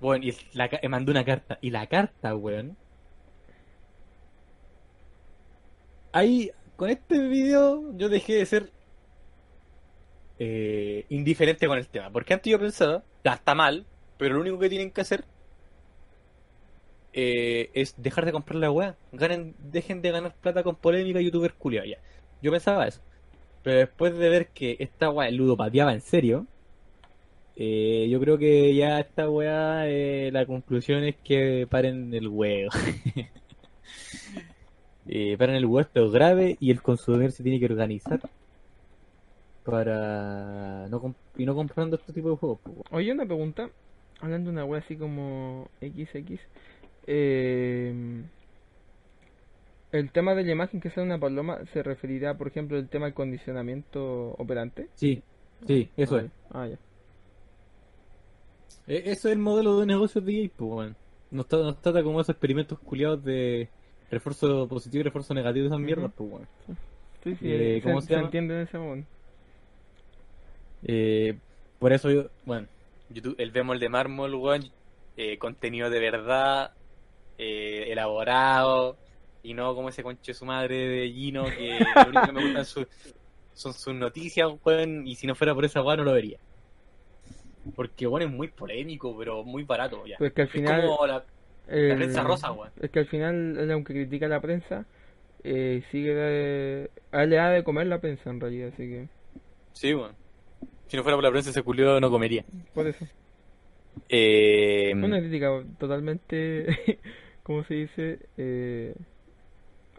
Bueno, y la, me mandó una carta. Y la carta, weón. Ahí con este video yo dejé de ser eh, indiferente con el tema. Porque antes yo pensaba, ya está mal, pero lo único que tienen que hacer eh, es dejar de comprar la weá. Ganen, dejen de ganar plata con polémica youtuber culiao ya. Yo pensaba eso. Pero después de ver que esta weá ludopateaba en serio, eh, yo creo que ya esta weá, eh, la conclusión es que paren el huevo. eh, paren el huevo, esto es grave y el consumidor se tiene que organizar para no comp- y no comprando este tipo de juegos. pues. Oye, una pregunta. Hablando de una wea así como XX. Eh, el tema de la imagen que sea una paloma se referirá, por ejemplo, al tema del condicionamiento operante. Sí, sí, eso ah, es. Ah, ya. E- Eso es el modelo de negocios de EA, pues, weón. Nos, trata- nos trata como esos experimentos culiados de refuerzo positivo y refuerzo negativo de esas mierdas, pues, weón. Sí, sí, Eh, se, ¿cómo se entiende en ese momento. Eh, por eso yo, bueno, YouTube, el bemol de mármol, weón, eh, contenido de verdad, eh, elaborado, y no como ese conche su madre de Gino, que lo único que me gustan su- son sus noticias, weón, y si no fuera por esa weón no lo vería. Porque, weón, es muy polémico, pero muy barato, ya. Pues que al Es como la, el- prensa rosa, weón. Es que al final, aunque critica a la prensa, eh, sigue de, a él le da de comer la prensa en realidad, así que. Sí, weón. Si no fuera por la prensa ese culiao no comería. Por eso. Eh, Una crítica totalmente, ¿cómo se dice? Eh,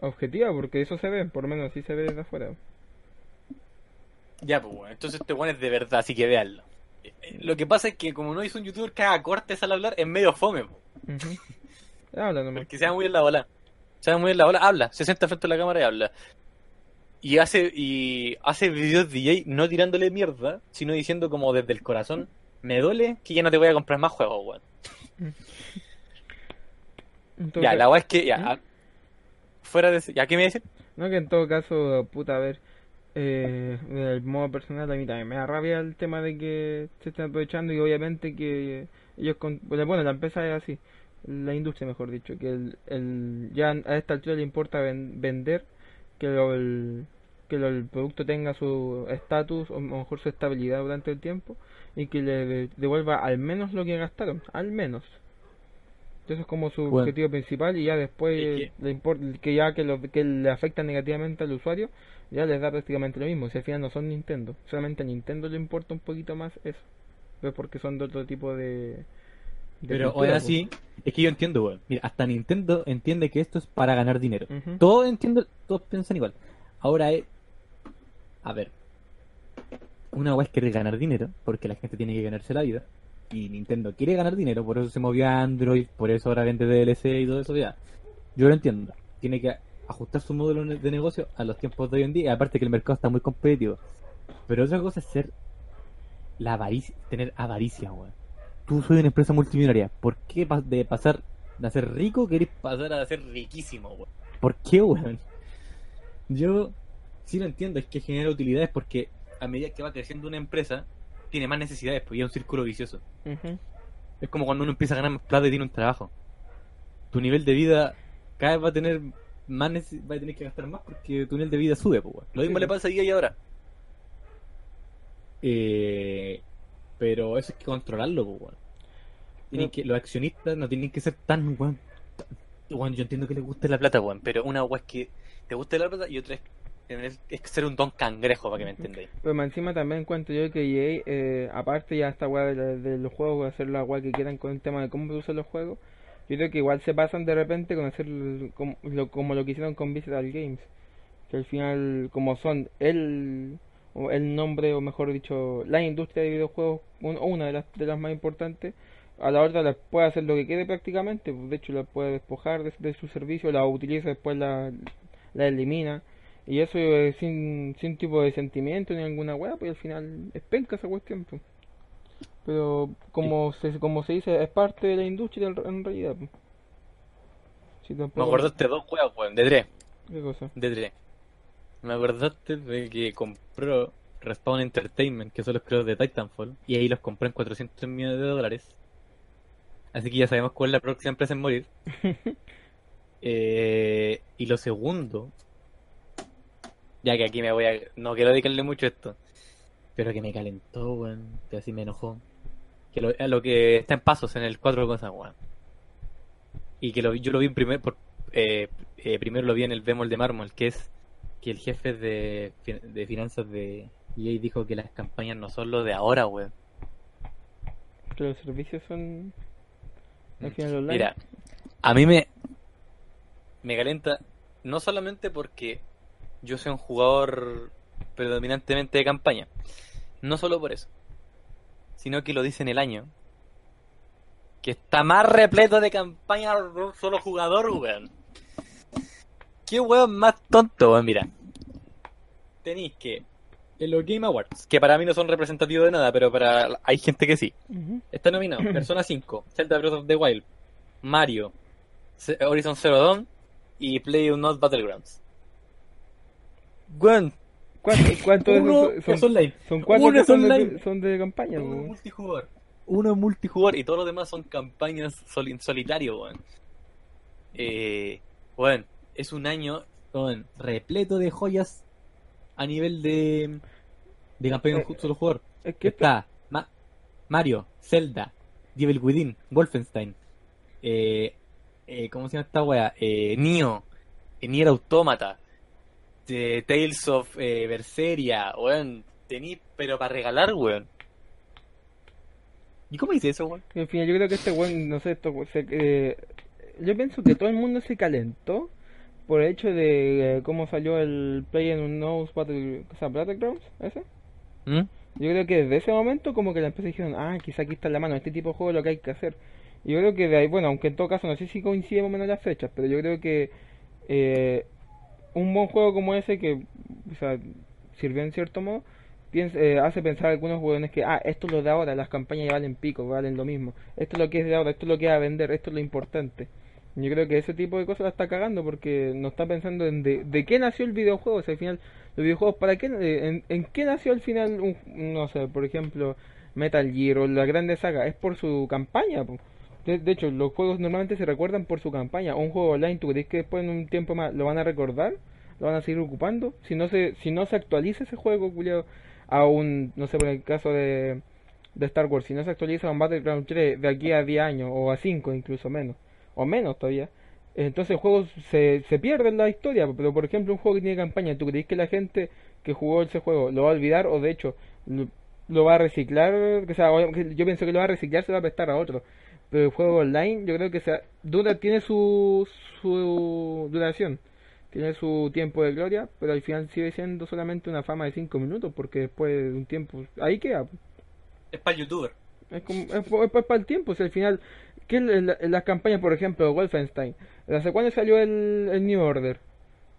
objetiva, porque eso se ve, por lo menos así se ve desde afuera. Ya, pues, bueno, entonces este weón es de verdad, así que véanlo. Lo que pasa es que como no hizo un youtuber que haga cortes al hablar, es medio fome, po, Ujú. Habla nomás. porque se va muy en la bola. Se va muy en la bola, habla, se sienta frente a la cámara y habla. Y hace, y hace videos DJ no tirándole mierda, sino diciendo como desde el corazón, me duele que ya no te voy a comprar más juegos, weón. Todo Ya, la weá es que, ya, ¿Mm? ah, fuera de ¿ya qué me dicen? No, que en todo caso, puta, a ver, eh, del modo personal a mí también me da rabia el tema de que se estén aprovechando y obviamente que ellos, con, bueno, la empresa es así, la industria mejor dicho, que el, el ya a esta altura le importa ven- vender, que lo- el, que el producto tenga su estatus o mejor su estabilidad durante el tiempo y que le de- devuelva al menos lo que gastaron, al menos. Eso es como su Bueno. objetivo principal y ya después Es le importa que ya que lo que le afecta negativamente al usuario ya les da prácticamente lo mismo. Si al final no son Nintendo, solamente a Nintendo le importa un poquito más eso. Pero porque son de otro tipo de. de Pero ahora po. sí, es que yo entiendo, weón. Mira, hasta Nintendo entiende que esto es para ganar dinero. Ujú. Todos entienden, todos piensan igual. Ahora es. A ver. Una weá es querer ganar dinero, porque la gente tiene que ganarse la vida. Y Nintendo quiere ganar dinero, por eso se movió a Android, por eso ahora vende DLC y todo eso ya. Yo lo entiendo. Tiene que ajustar su modelo de negocio a los tiempos de hoy en día. Aparte que el mercado está muy competitivo. Pero otra cosa es ser la avaricia, tener avaricia, weón. Tú soy una empresa multimillonaria. ¿Por qué de pasar de ser rico querés pasar a ser riquísimo, weón? ¿Por qué, weón? Yo sí lo entiendo, es que genera utilidades porque a medida que va creciendo una empresa, tiene más necesidades, pues y es un círculo vicioso. Es como cuando uno empieza a ganar más plata y tiene un trabajo. Tu nivel de vida cada vez va a tener más va a tener que gastar más porque tu nivel de vida sube, pues. Lo mismo Sí, le pasa a EA y ahora. Eh, pero eso hay que controlarlo, pues. Tienen que, los accionistas no tienen que ser tan, weón. weón, yo entiendo que les guste la plata, weón, pero una weón es que te guste la plata y otra es, tener- ser un don cangrejo, para que me entendáis. Pero encima también encuentro yo que EA, eh, aparte ya esta weá de, de los juegos, hacer la weá que quieran con el tema de cómo producen los juegos, yo creo que igual se pasan de repente con hacer como lo, que hicieron con Visceral Games. Que al final, como son el, el nombre, o mejor dicho, la industria de videojuegos, una de las, de las más importantes, a la otra les puede hacer lo que quiere prácticamente, de hecho la puede despojar de, de su servicio, la utiliza, después la, la elimina. Y eso sin, sin tipo de sentimiento ni alguna weá, pues al final es penca esa cuestión. pues. Pero como se, como se dice, es parte de la industria en, realidad. pues. Si Me acordaste de dos juegos, weón, de tres. ¿Qué cosa? De tres. Me acordaste de que compró Respawn Entertainment, que son los creadores de Titanfall, y ahí los compró en 400 millones de dólares. Así que ya sabemos cuál es la próxima empresa en morir. Eh, y lo segundo ya que aquí me voy a... No quiero dedicarle mucho a esto. Pero que me calentó, weón. Que así me enojó. Que lo, lo que está en pasos en el cuatro cosas, weón. Y que lo, yo lo vi en primer, por, eh, eh, primero lo vi en el Bemol de Mármol, que es que el jefe de, de finanzas de EA dijo que las campañas no son lo de ahora, weón. Los servicios son... Mira, a mí me, me calenta no solamente porque yo soy un jugador predominantemente de campaña, no solo por eso, sino que lo dice en el año, que está más repleto de campaña solo jugador, weón. Qué weón más tonto, weón, mira. Tenéis que en los Game Awards, que para mí no son representativos de nada, pero para hay gente que sí. Está nominado Persona 5, Zelda Breath of the Wild, Mario, Horizon Zero Dawn y Play Not Battlegrounds. ¿Cuánto, cuánto Uno son, son, online. Son cuatro Uno que son, online. de, son de campaña, Uno weón. multijugador. Uno multijugador y todos los demás son campañas sol en solitario, weón. Eh, weón, es un año weón, repleto de joyas a nivel de, de campaña de Eh, un solo jugador. Es que esto- Está Ma- Mario, Zelda, Devil Within, Wolfenstein, eh, eh, ¿cómo se llama esta wea? Eh, Nioh, eh, Nier Automata, eh, Tales of eh, Berseria, weón, tení, pero para regalar, weón. ¿Y cómo dice eso, weón? En fin, yo creo que este weón, no sé, esto, se- eh, yo pienso que todo el mundo se calentó por el hecho de eh, cómo salió el Play en un Nose Battle, o sea, Battlegrounds, ese. ¿Mm? Yo creo que desde ese momento como que la empresa dijeron, ah, quizá aquí está en la mano, este tipo de juego es lo que hay que hacer. Y yo creo que de ahí, bueno, aunque en todo caso no sé si coincide más o menos las fechas, pero yo creo que eh, un buen juego como ese que, o sirvió en cierto modo, piensa- eh, hace pensar a algunos jugadores que, ah, esto es lo de ahora, las campañas ya valen pico, valen lo mismo. Esto es lo que es de ahora, esto es lo que va a vender, esto es lo importante. Yo creo que ese tipo de cosas la está cagando porque no está pensando en de, qué nació el videojuego. Al final, los videojuegos, ¿para qué? eh, ¿En, en qué nació al final, un, no sé, por ejemplo, Metal Gear o la grande saga? Es por su campaña. De, hecho, los juegos normalmente se recuerdan por su campaña. Un juego online, ¿tú crees que después en un tiempo más lo van a recordar? ¿Lo van a seguir ocupando? Si no se, si no se actualiza ese juego, culiao, a un, no sé, por el caso de, de Star Wars, si no se actualiza un Battleground 3 de aquí a 10 años o a 5 incluso menos, o menos todavía, entonces el juego se, se pierde en la historia. Pero por ejemplo, un juego que tiene campaña, ¿tú crees que la gente que jugó ese juego lo va a olvidar o de hecho lo, va a reciclar? O sea, yo pienso que lo va a reciclar, se va a prestar a otro. Pero el juego online, yo creo que se, dura, tiene su, su duración, tiene su tiempo de gloria, pero al final sigue siendo solamente una fama de 5 minutos, porque después de un tiempo, ahí queda. Es para el youtuber. Es, como, es, para el tiempo, o sea, al final, ¿qué es la- la- las campañas, por ejemplo, Wolfenstein? ¿Hace cuándo salió el, el New Order?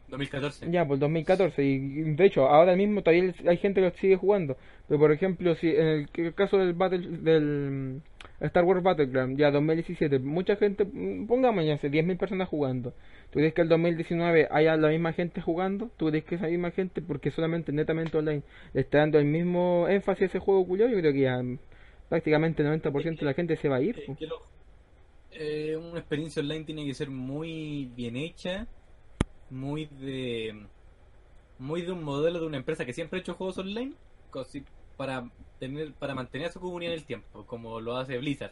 2014. Ya, pues 2014, y de hecho, ahora mismo todavía hay gente que lo sigue jugando. Pero por ejemplo, si en el que- caso del Battle, del Star Wars Battleground, ya 2017, mucha gente, mm, pongamos ya, hace 10.000 personas jugando. ¿Tú crees que el 2019 haya la misma gente jugando? ¿Tú crees que esa misma gente, porque solamente netamente online, le está dando el mismo énfasis a ese juego culiao? Yo creo que ya mm, prácticamente el 90% de la gente se va a ir. Eh, eh, una experiencia online tiene que ser muy bien hecha, muy de muy de un modelo de una empresa que siempre ha hecho juegos online para tener para mantener a su comunidad en el tiempo, como lo hace Blizzard.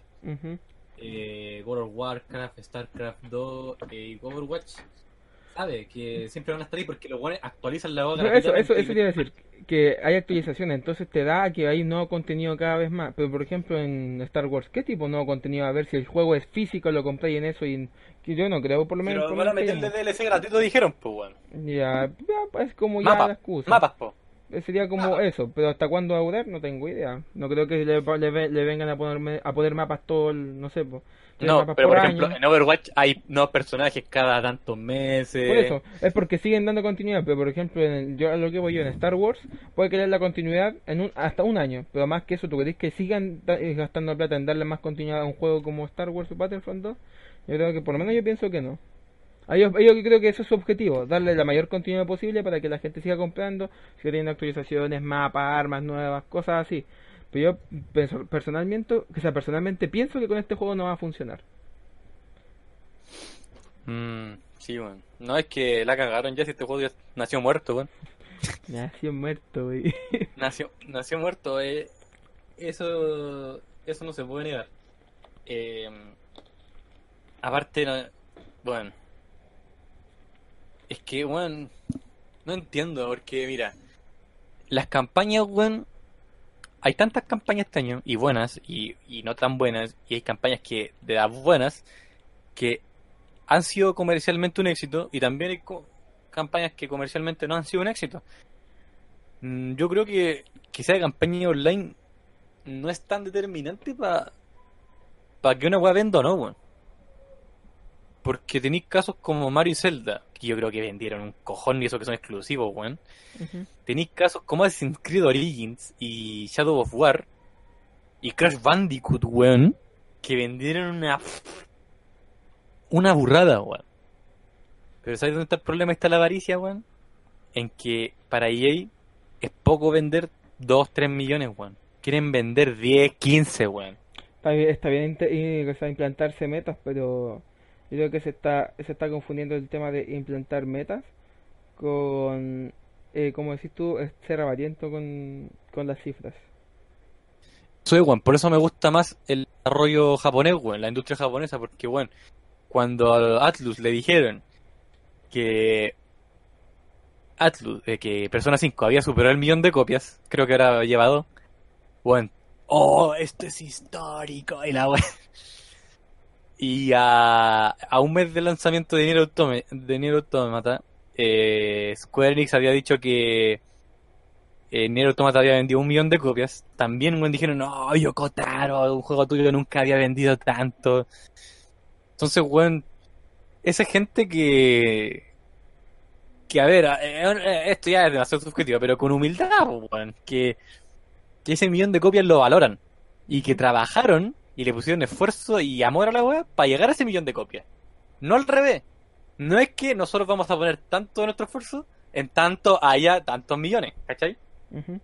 Eh, World of Warcraft, Starcraft 2 eh, y Overwatch. Sabe que siempre van a estar ahí porque los buenos actualizan la boca. No, eso, eso, eso quiere decir que hay actualizaciones, entonces te da que hay nuevo contenido cada vez más. Pero por ejemplo en Star Wars, ¿qué tipo de nuevo contenido? A ver si el juego es físico, lo compré en eso y que yo no creo, por lo menos. Pero van a meterle DLC gratuito, dijeron, pues bueno. ya, ya, es como ya la excusa. mapas, po. Sería como eso, pero ¿hasta cuándo va a durar? No tengo idea. No creo que le, le, le vengan a ponerme, a poner mapas todo el, no sé, po, No, pero por por ejemplo, año. en Overwatch hay nuevos personajes cada tantos meses. Por eso, es porque siguen dando continuidad, pero por ejemplo, en el- yo lo que voy yo en Star Wars, puede querer la continuidad en un, hasta un año, pero más que eso, ¿tú crees que sigan eh, gastando plata en darle más continuidad a un juego como Star Wars o Battlefront 2? Yo creo que por lo menos yo pienso que no. Ellos, ellos creo que ese es su objetivo, darle la mayor continuidad posible para que la gente siga comprando, siga teniendo actualizaciones, mapas, armas nuevas, cosas así. Pero yo penso- personalmente, o sea, personalmente pienso que con este juego no va a funcionar. Mm, sí, bueno. No, es que la cagaron ya si este juego ya nació muerto, weón. Nació muerto, güey. Nació, nació muerto, eh. Eso, eso no se puede negar. Eh, aparte, no- bueno, es que, bueno, no entiendo, porque mira, las campañas, bueno, hay tantas campañas este año, y buenas, y, y no tan buenas, y hay campañas que, de las buenas, que han sido comercialmente un éxito, y también hay campañas que comercialmente no han sido un éxito. Mm, Yo creo que que sea campaña online no es tan determinante para que una weá venda o no, weón. Porque tenéis casos como Mario y Zelda, que yo creo que vendieron un cojón y eso que son exclusivos, weón. Ujú. Tenéis casos como Assassin's Creed Origins y Shadow of War y Crash Bandicoot, weón, que vendieron una una burrada, weón. Pero ¿sabes dónde está el problema? Está la avaricia, weón. En que para EA es poco vender 2, 3 millones, weón. Quieren vender 10, 15, weón. Está bien, está bien implantarse metas, pero yo creo que se está, se está confundiendo el tema de implantar metas con, eh, como decís tú, ser avariento con, con las cifras. Soy, weón. Por eso me gusta más el desarrollo japonés, weón. La industria japonesa, porque, weón, cuando a Atlus le dijeron que Atlus, eh, que Persona 5 había superado el millón de copias, creo que ahora llevado, weón, oh, esto es histórico, y la. Y a, a un mes del lanzamiento de Nier, Automa- de Nier Automata, eh, Square Enix había dicho que eh, Nier Automata había vendido un millón de copias. También weón, dijeron, no, Yoko Taro, un juego tuyo nunca había vendido tanto. Entonces, weón, esa gente que... Que, a ver, eh, eh, esto ya es demasiado subjetivo, pero con humildad, weón, que, que ese millón de copias lo valoran. Y que trabajaron y le pusieron esfuerzo y amor a la web para llegar a ese millón de copias. No al revés. No es que nosotros vamos a poner tanto de nuestro esfuerzo en tanto haya tantos millones, ¿cachai? Ujú.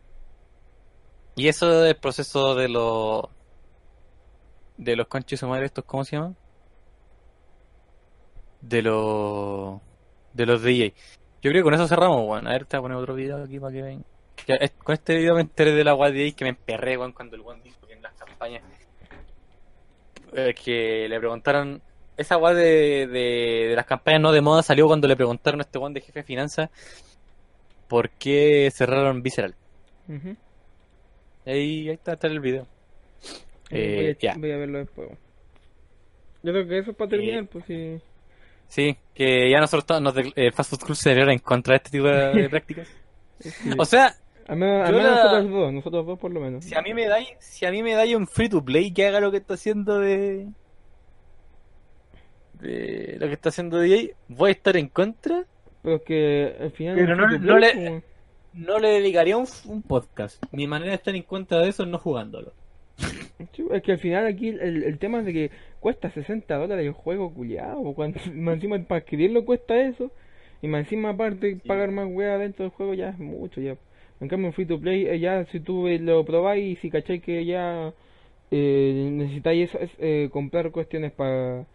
Y eso es el proceso de los de los conchos de madre estos, ¿cómo se llaman? De los de los DJ. Yo creo que con eso cerramos, weón. A ver, te voy a poner otro video aquí para que vean. Con este video me enteré de la de DJ que me emperré, weón, cuando el weón dijo que en las campañas eh, que le preguntaron esa weá de, de, de las campañas no de moda salió cuando le preguntaron a este weón de jefe de finanzas por qué cerraron Visceral. Ujú. Ahí, ahí está, está el video. Eh, voy, Eh, a, voy a verlo después. Yo creo que eso es para terminar, pues sí. Sí, que ya nosotros todos nos de- Fast Food Club se en contra de este tipo de, de prácticas. sí. O sea, Al menos, al menos la- nosotros dos, nosotros dos por lo menos. si a mí me dais, si a mí me dais un free to play que haga lo que está haciendo de de lo que está haciendo DJ, voy a estar en contra. Pero es que al final Pero no- le- pues, No le dedicaría un, un podcast. Mi manera de estar en contra de eso es no jugándolo. Es que al final aquí el, el tema es de que cuesta 60 dólares el juego culiado, cuando más encima para adquirirlo cuesta eso, y más encima aparte Sí. pagar más weá dentro del juego ya es mucho ya. En cambio en free to play eh, ya si tú eh, lo probáis y si cacháis que ya eh, necesitáis eso, es, eh, comprar cuestiones para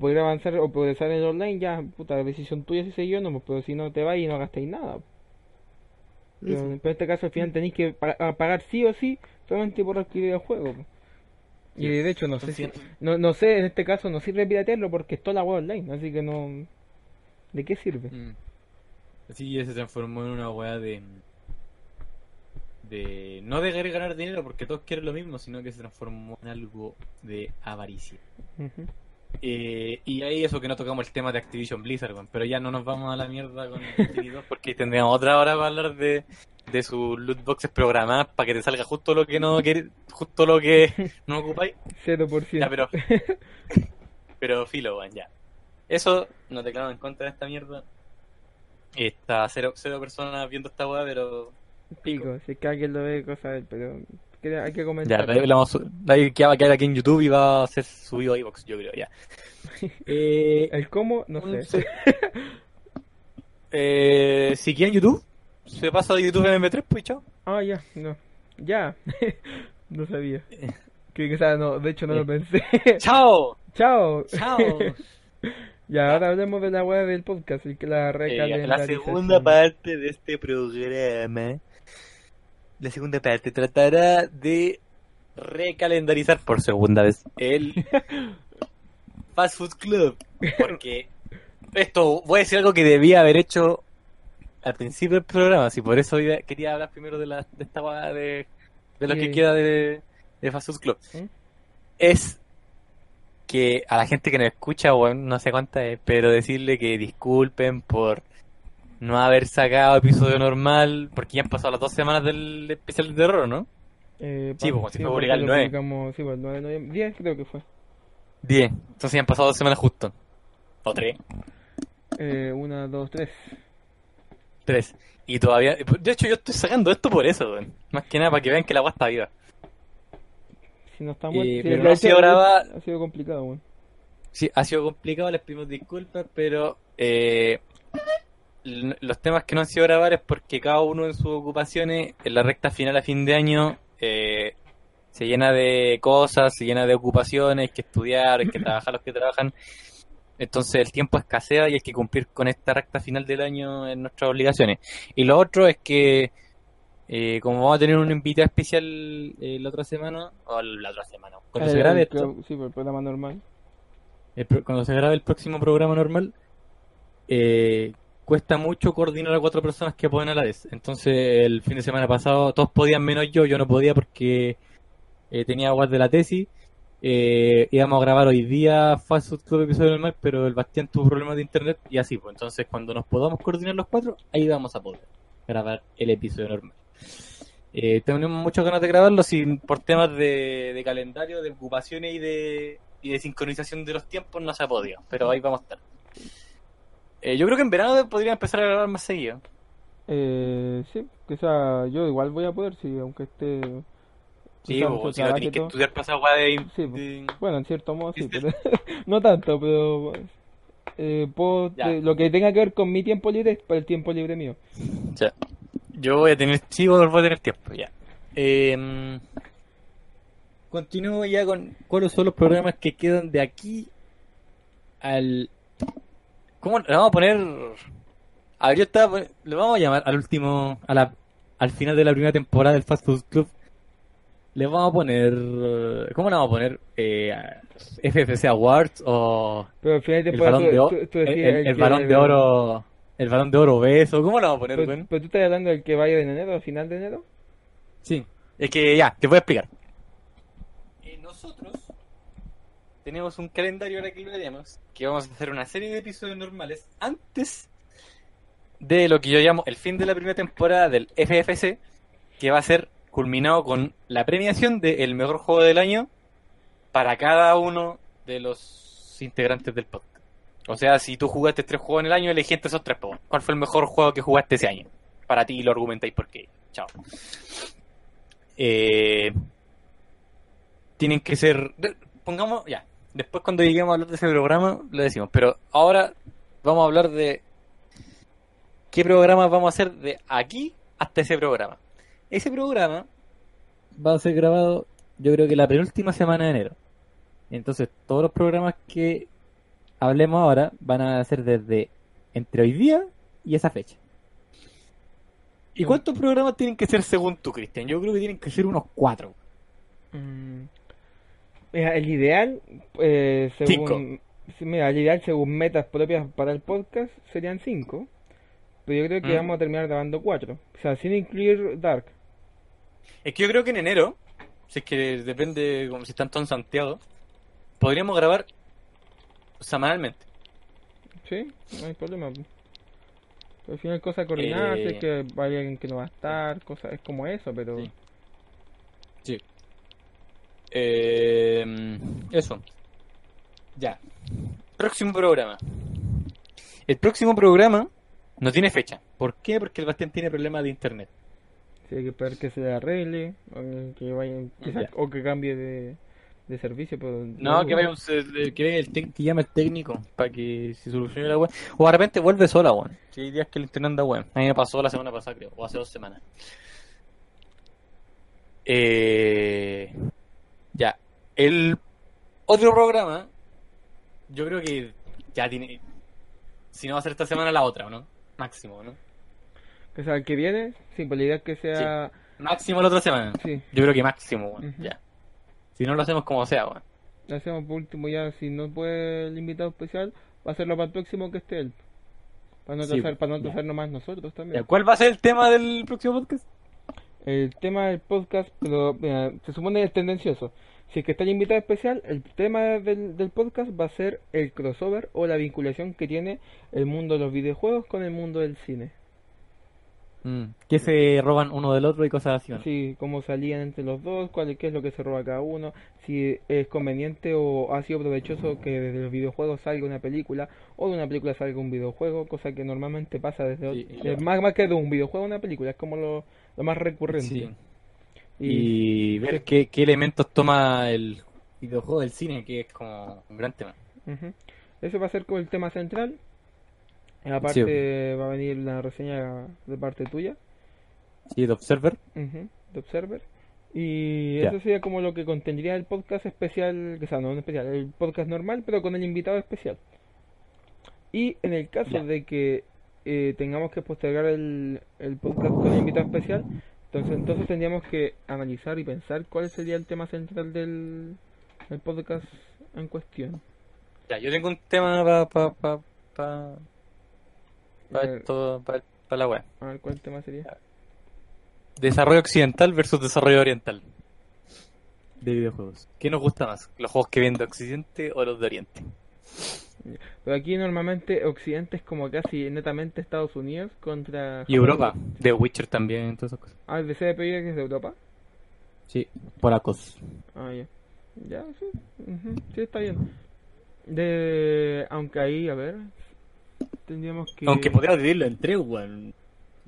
poder avanzar o progresar en el online, ya puta decisión tuya si seguís o no, pues, pero si no te vais y no gastáis nada. Pero, pero en este caso al final tenéis que pa- pagar sí o sí solamente por adquirir el juego. po. Y Sí. de hecho no sé si, no, no sé, en este caso no sirve piratearlo porque está la web online, así que no ¿de qué sirve? Mm. Así ya se transformó en una weá de. De. no de querer ganar dinero porque todos quieren lo mismo, sino que se transformó en algo de avaricia. Eh, y ahí eso que no tocamos el tema de Activision Blizzard, weón, pero ya no nos vamos a la mierda con Destiny 2 porque tendríamos otra hora para hablar de, de sus loot boxes programadas para que te salga justo lo que no queréis, justo lo que no ocupáis. 0%. Ya, pero. pero filo, weón, ya. Eso nos declaramos en contra de esta mierda. Está cero, cero personas viendo esta weá, pero. Pico, si es que alguien lo ve, cosa de él, pero hay que Ya, comentar. de ahí, le vamos a su- de ahí que va a quedar aquí en YouTube y va a ser subido a iVoox, yo creo, ya. Eh, El cómo, no un- sé. eh, si quieren YouTube, se pasa de YouTube a MP3, pues chao. Ah, ya, no. Ya. no sabía. Que, o sea, no, de hecho no lo pensé. ¡Chao! Chao. ¡Chao! Ya, ahora hablemos de la web del podcast y que la Eh, recalendarización. la segunda parte de este programa, la segunda parte tratará de recalendarizar por segunda vez el Fast Food Club. Porque esto, voy a decir algo que debía haber hecho al principio del programa, si por eso iba- quería hablar primero de, la, de esta de, de lo que queda de, de Fast Food Club. ¿Mm? Es que a la gente que nos escucha, bueno, no sé cuánta es, pero decirle que disculpen por no haber sacado episodio normal, porque ya han pasado las dos semanas del especial de terror, ¿no? Eh, Sí, pues, si fue porque publicado el lo 9. publicamos- Sí, pues el 9 de noviembre. 10 creo que fue. Diez. Entonces ya han pasado dos semanas justo. O tres. Eh, una, dos, tres. Tres. Y todavía... De hecho, yo estoy sacando esto por eso, weón. Más que nada para que vean que la agua está viva. Si no está Eh, muerto. sí, pero de no ha sido Ha sido complicado, weón. Sí, ha sido complicado, les pedimos disculpas, pero eh, los temas que no han sido grabar es porque cada uno en sus ocupaciones, en la recta final a fin de año, eh, se llena de cosas, se llena de ocupaciones, hay que estudiar, hay que trabajar los que trabajan. Entonces el tiempo escasea y hay que cumplir con esta recta final del año en nuestras obligaciones. Y lo otro es que, eh, como vamos a tener un invitado especial eh, la otra semana, o la otra semana, cuando se Eh, grabe el- Sí, el programa normal. el cuando se grabe el próximo programa normal, eh, cuesta mucho coordinar a cuatro personas que pueden a la vez. Entonces, el fin de semana pasado todos podían menos yo, yo no podía porque eh, tenía aguas de la tesis. Eh, íbamos a grabar hoy día Fast Club episodio normal, pero el Bastián tuvo problemas de internet y así, pues. Entonces, cuando nos podamos coordinar los cuatro, ahí vamos a poder grabar el episodio normal. Eh, tenemos muchas ganas de grabarlo sin, por temas de, de calendario, de ocupaciones y de, y de sincronización de los tiempos no se ha podido, pero ahí vamos a estar. Eh, yo creo que en verano podría empezar a grabar más seguido. Eh, sí, quizá yo igual voy a poder, sí, aunque esté. Sí, o si no tenés que estudiar weá de, Sí, de- Bueno, en cierto modo sí, ¿Viste? pero no tanto, pero eh, puedo, eh, lo que tenga que ver con mi tiempo libre es para el tiempo libre mío. Ya. Yo voy a tener, sí, voy a tener tiempo, ya. Eh, continúo ya con cuáles son los programas que quedan de aquí al... ¿Cómo le vamos a poner? A ver, yo estaba... pon- Le vamos a llamar al último, a la, al final de la primera temporada del Fast Food Club. Le vamos a poner... ¿Cómo le vamos a poner? Eh, FFC Awards o Pero al final de el balón de, tú, oro, tú- tú el, balón de oro, el balón de oro beso, ¿cómo le vamos a poner, Pero, pero tú estás hablando del que vaya en enero, al final de enero. Sí, es que ya, te voy a explicar. Eh, nosotros tenemos un calendario ahora que lo veremos, que vamos a hacer una serie de episodios normales antes de lo que yo llamo el fin de la primera temporada del FFC, que va a ser culminado con la premiación del mejor juego del año para cada uno de los integrantes del podcast. O sea, si tú jugaste tres juegos en el año, elegí entre esos tres. po. ¿Cuál fue el mejor juego que jugaste ese año? Para ti lo argumentáis por qué. Chao. Eh, tienen que ser. de- Pongamos, ya. Después, cuando lleguemos a hablar de ese programa, lo decimos. Pero ahora vamos a hablar de qué programas vamos a hacer de aquí hasta ese programa. Ese programa va a ser grabado, yo creo que la penúltima semana de enero. Entonces, todos los programas que hablemos ahora van a ser desde entre hoy día y esa fecha. ¿Y cuántos programas tienen que ser según tú, Cristian? Yo creo que tienen que ser unos cuatro. Mm. Mira, el ideal, eh, según, mira, el ideal según metas propias para el podcast serían cinco, pero yo creo que Mm. vamos a terminar grabando cuatro, o sea, sin incluir Dark. Es que yo creo que en enero, si es que depende como si están todos en Santiago, podríamos grabar semanalmente. Sí, no hay problema. Pero al final cosas coordinadas, Eh. es que vaya alguien que no va a estar, cosas, es como eso, pero Sí. Sí. Eh, eso. Ya. Próximo programa. El próximo programa no tiene fecha. ¿Por qué? Porque el Bastián tiene problemas de internet. sí hay que esperar que se le arregle, o que vaya, Ya. o que cambie de, de servicio, pero No, que vaya un, que venga el tec- que llame el técnico para que se solucione la web. O de repente vuelve sola, weón. Si hay días que el internet anda weón. A mí me pasó la semana pasada, creo, o hace dos semanas. Eh, ya. El otro programa, yo creo que ya tiene. Si no va a ser esta semana, la otra, ¿o ¿no? Máximo, ¿no? O sea, el que viene, sí, pues la idea es que sea... Máximo la otra semana. Sí, Yo creo que máximo. Ujú. Ya. Si no lo hacemos como sea, weón. lo hacemos por último ya, si no puede el invitado especial, va a hacerlo para el próximo que esté él. Para no Sí, atrasar, para no ya. atrasarnos más nosotros también. ¿Cuál va a ser el tema del próximo podcast? El tema del podcast, pero se supone es tendencioso. Si es que está el invitado especial, el tema del, del podcast va a ser el crossover o la vinculación que tiene el mundo de los videojuegos con el mundo del cine. Que se roban uno del otro y cosas así, ¿no? Sí, cómo salían entre los dos, cuál, qué es lo que se roba cada uno, si es conveniente o ha sido provechoso que desde los videojuegos salga una película o de una película salga un videojuego, cosa que normalmente pasa desde Sí, ot- ya. eh, más, más que de un videojuego a una película, es como lo, lo más recurrente. Sí. Y, Y ver qué, qué elementos toma el videojuego del cine, que es como un gran tema. ujú. Eso va a ser como el tema central. Aparte va a venir la reseña de parte tuya. Sí, de Observer. De Observer. Y eso sería como lo que contendría el podcast especial, o sea, no un especial, el podcast normal, pero con el invitado especial. Y en el caso de que eh, tengamos que postergar el, el podcast con el invitado especial, entonces, entonces tendríamos que analizar y pensar cuál sería el tema central del, del podcast en cuestión. Ya, yo tengo un tema para pa, pa, pa, pa Eh, esto, pa, pa la web. a ver cuál tema sería. Desarrollo occidental versus desarrollo oriental de videojuegos. ¿Qué nos gusta más? ¿Los juegos que vienen de Occidente o los de Oriente? Pero aquí normalmente Occidente es como casi netamente Estados Unidos contra... Y Europa, de Witcher también, todas esas cosas. Ah, el DC de que es de Europa. Sí, polacos. Ah, ya. Ya, sí. ujú, Sí, está bien. De... Aunque ahí, a ver... Tendríamos que... Aunque podríamos dividirlo en tres, weón.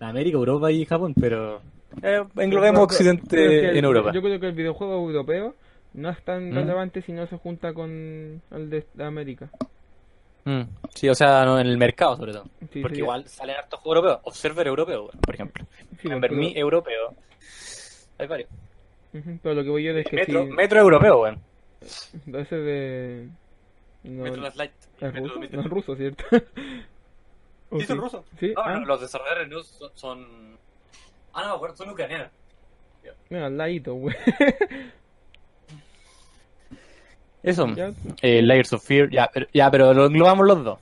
América, Europa y Japón, pero eh, englobemos Occidente el- en Europa. Yo creo que el videojuego europeo no es tan ¿Mm? relevante si no se junta con el de, de América. Mm, Sí, o sea, no, en el mercado sobre todo. Sí, Porque igual salen hartos juegos europeos. Observer europeo, por ejemplo. Sí, Remember Me europeo. Hay varios. pero lo que voy yo es que Metro, si... Metro europeo, weón. Ese de... No, Metro Last Light. ¿Es Metro ruso? 2003. No es ruso, ¿cierto? ¿O Sí, son rusos. Sí, No, ah, no, los desarrolladores no son, son... Ah, no, me acuerdo, son ucranianos. mira, al ladito, güey. Eso. Eh, Layers of Fear, ya, pero, ya, pero lo englobamos los dos.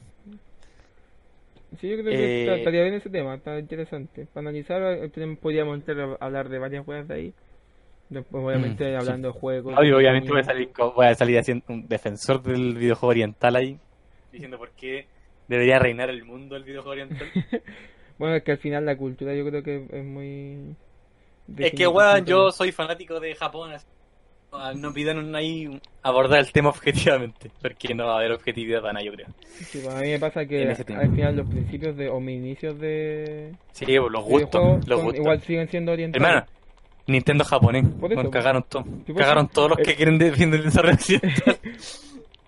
Sí, yo creo que Eh, estaría bien ese tema, está interesante. Para analizar, eh, podríamos entrar a hablar de varias weas de ahí. Después, obviamente, Mm, sí. hablando de juegos. No, obviamente voy a de- salir, voy a salir haciendo un defensor del videojuego oriental ahí, diciendo por qué debería reinar el mundo del videojuego oriental. Bueno, es que al final la cultura yo creo que es muy... es que, weón, yo soy fanático de Japón, así, no- pidan ahí abordar el tema objetivamente, porque no va a haber objetividad para nada, yo creo. Sí, pues, a mí me pasa que al final los principios de, o mis inicios de Sí, pues, los gustos, los gustos. igual siguen siendo orientales. Hermano, Nintendo japonés, Por eso, weón, pues. cagaron todo. Pues, Cagaron todos los que quieren defender el desarrollo occidental.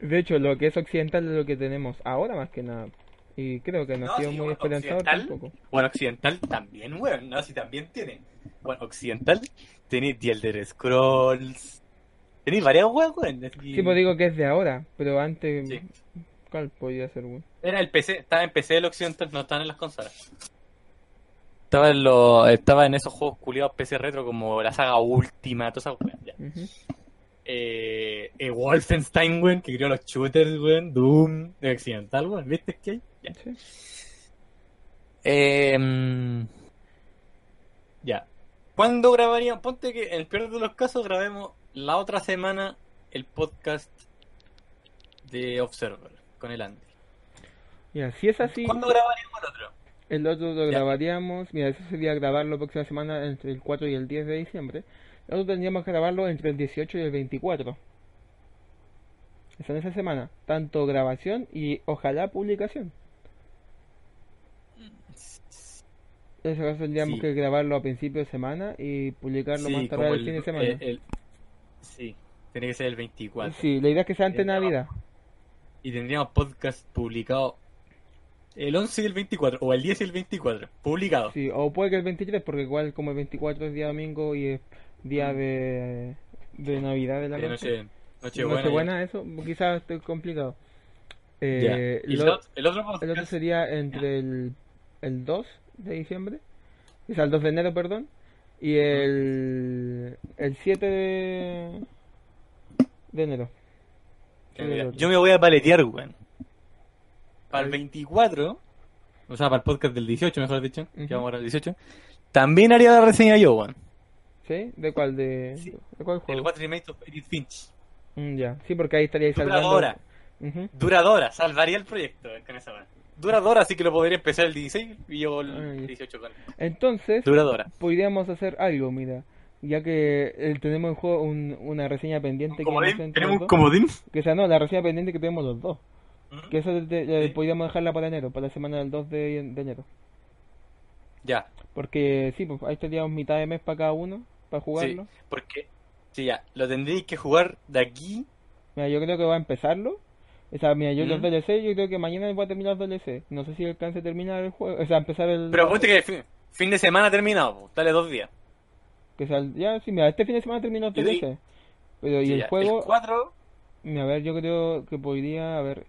De hecho, lo que es occidental es lo que tenemos ahora más que nada. Y creo que no, No, ha sido sí, muy bueno, esperanzador tampoco. Bueno, occidental también, weón, no, si también tiene. Bueno, occidental tiene The Elder Scrolls. Tenéis varias weón, weón. Sí, pues digo que es de ahora, pero antes, Sí. ¿cuál podía ser, güey? Era el PC, estaba en PC el occidental, no estaban en las consolas. Estaba en, los, estaba en esos juegos culiados PC retro como la saga Última, todas esas weón. ya. Eh, eh, Wolfenstein, weón, que creó los shooters, weón. Doom, de occidental, weón. ¿Viste que hay? Ya. Sí. Eh, mm, ya. ¿Cuándo grabaríamos? Ponte que en el peor de los casos grabemos la otra semana el podcast de Observer con el Andy. Mira, si es así, ¿Cuándo grabaríamos el otro? el otro lo Ya. grabaríamos, mira, eso sería grabarlo la próxima semana entre el 4 y el 10 de diciembre. El otro tendríamos que grabarlo entre el 18 y el 24. Esa en esa semana, tanto grabación y ojalá publicación. En ese caso tendríamos Sí. que grabarlo a principio de semana y publicarlo más tarde como el fin de semana. el- el- sí, tiene que ser el 24. Sí, la idea es que sea antes de Eh, Navidad. Y tendríamos podcast publicado el 11 y el 24, o el 10 y el 24, publicado. Sí, o puede que el 23, porque igual como el 24 es día domingo y es día de, de Navidad de la. De noche. noche, Nochebuena. Nochebuena, eso, quizás esté complicado. Eh, ¿Y el, lo- el otro el otro sería entre el, el 2 de diciembre, o sea, el 2 de enero, perdón, y el, el 7 de, de enero. Mira, el yo me voy a paletear, weón. Para el Ay. 24, o sea, para el podcast del 18, mejor dicho, que Ujú. vamos ahora al 18, también haría la reseña yo, weón. ¿Sí? ¿De cuál? ¿De, Sí. ¿de cuál El juego? What Remains of Edith Finch. Mm, ya, sí, porque ahí estaría salvando... Duradora, duradora, salvaría el proyecto con esa weón. Duradora, así que lo podría empezar el 16 y yo el Ah, ya. 18 con Entonces, Duradora. podríamos hacer algo, mira. Ya que eh, tenemos en juego un- una reseña pendiente que, hemos hecho entre los dos. comodín. que sea, no, la reseña pendiente que tenemos los dos. ¿Mm? Que eso de- de- Sí. podríamos dejarla para enero, para la semana del 2 de, de enero. Ya, Porque sí, pues ahí estaríamos mitad de mes para cada uno, para sí, jugarlo. porque, sí, ya, lo tendréis que jugar de aquí. Mira, yo creo que va a empezarlo. O sea, mira, yo los. DLC, yo creo que mañana voy a terminar los DLC. No sé si alcance a terminar el juego, o sea, empezar el... Pero ponte que fin, fin de semana terminado, pues, dale dos días. Que sea, el- ya, sí, mira, este fin de semana de ahí- DLC. Pero, y Sí, el ya, juego, 4 mira, a ver, yo creo que podría, a ver,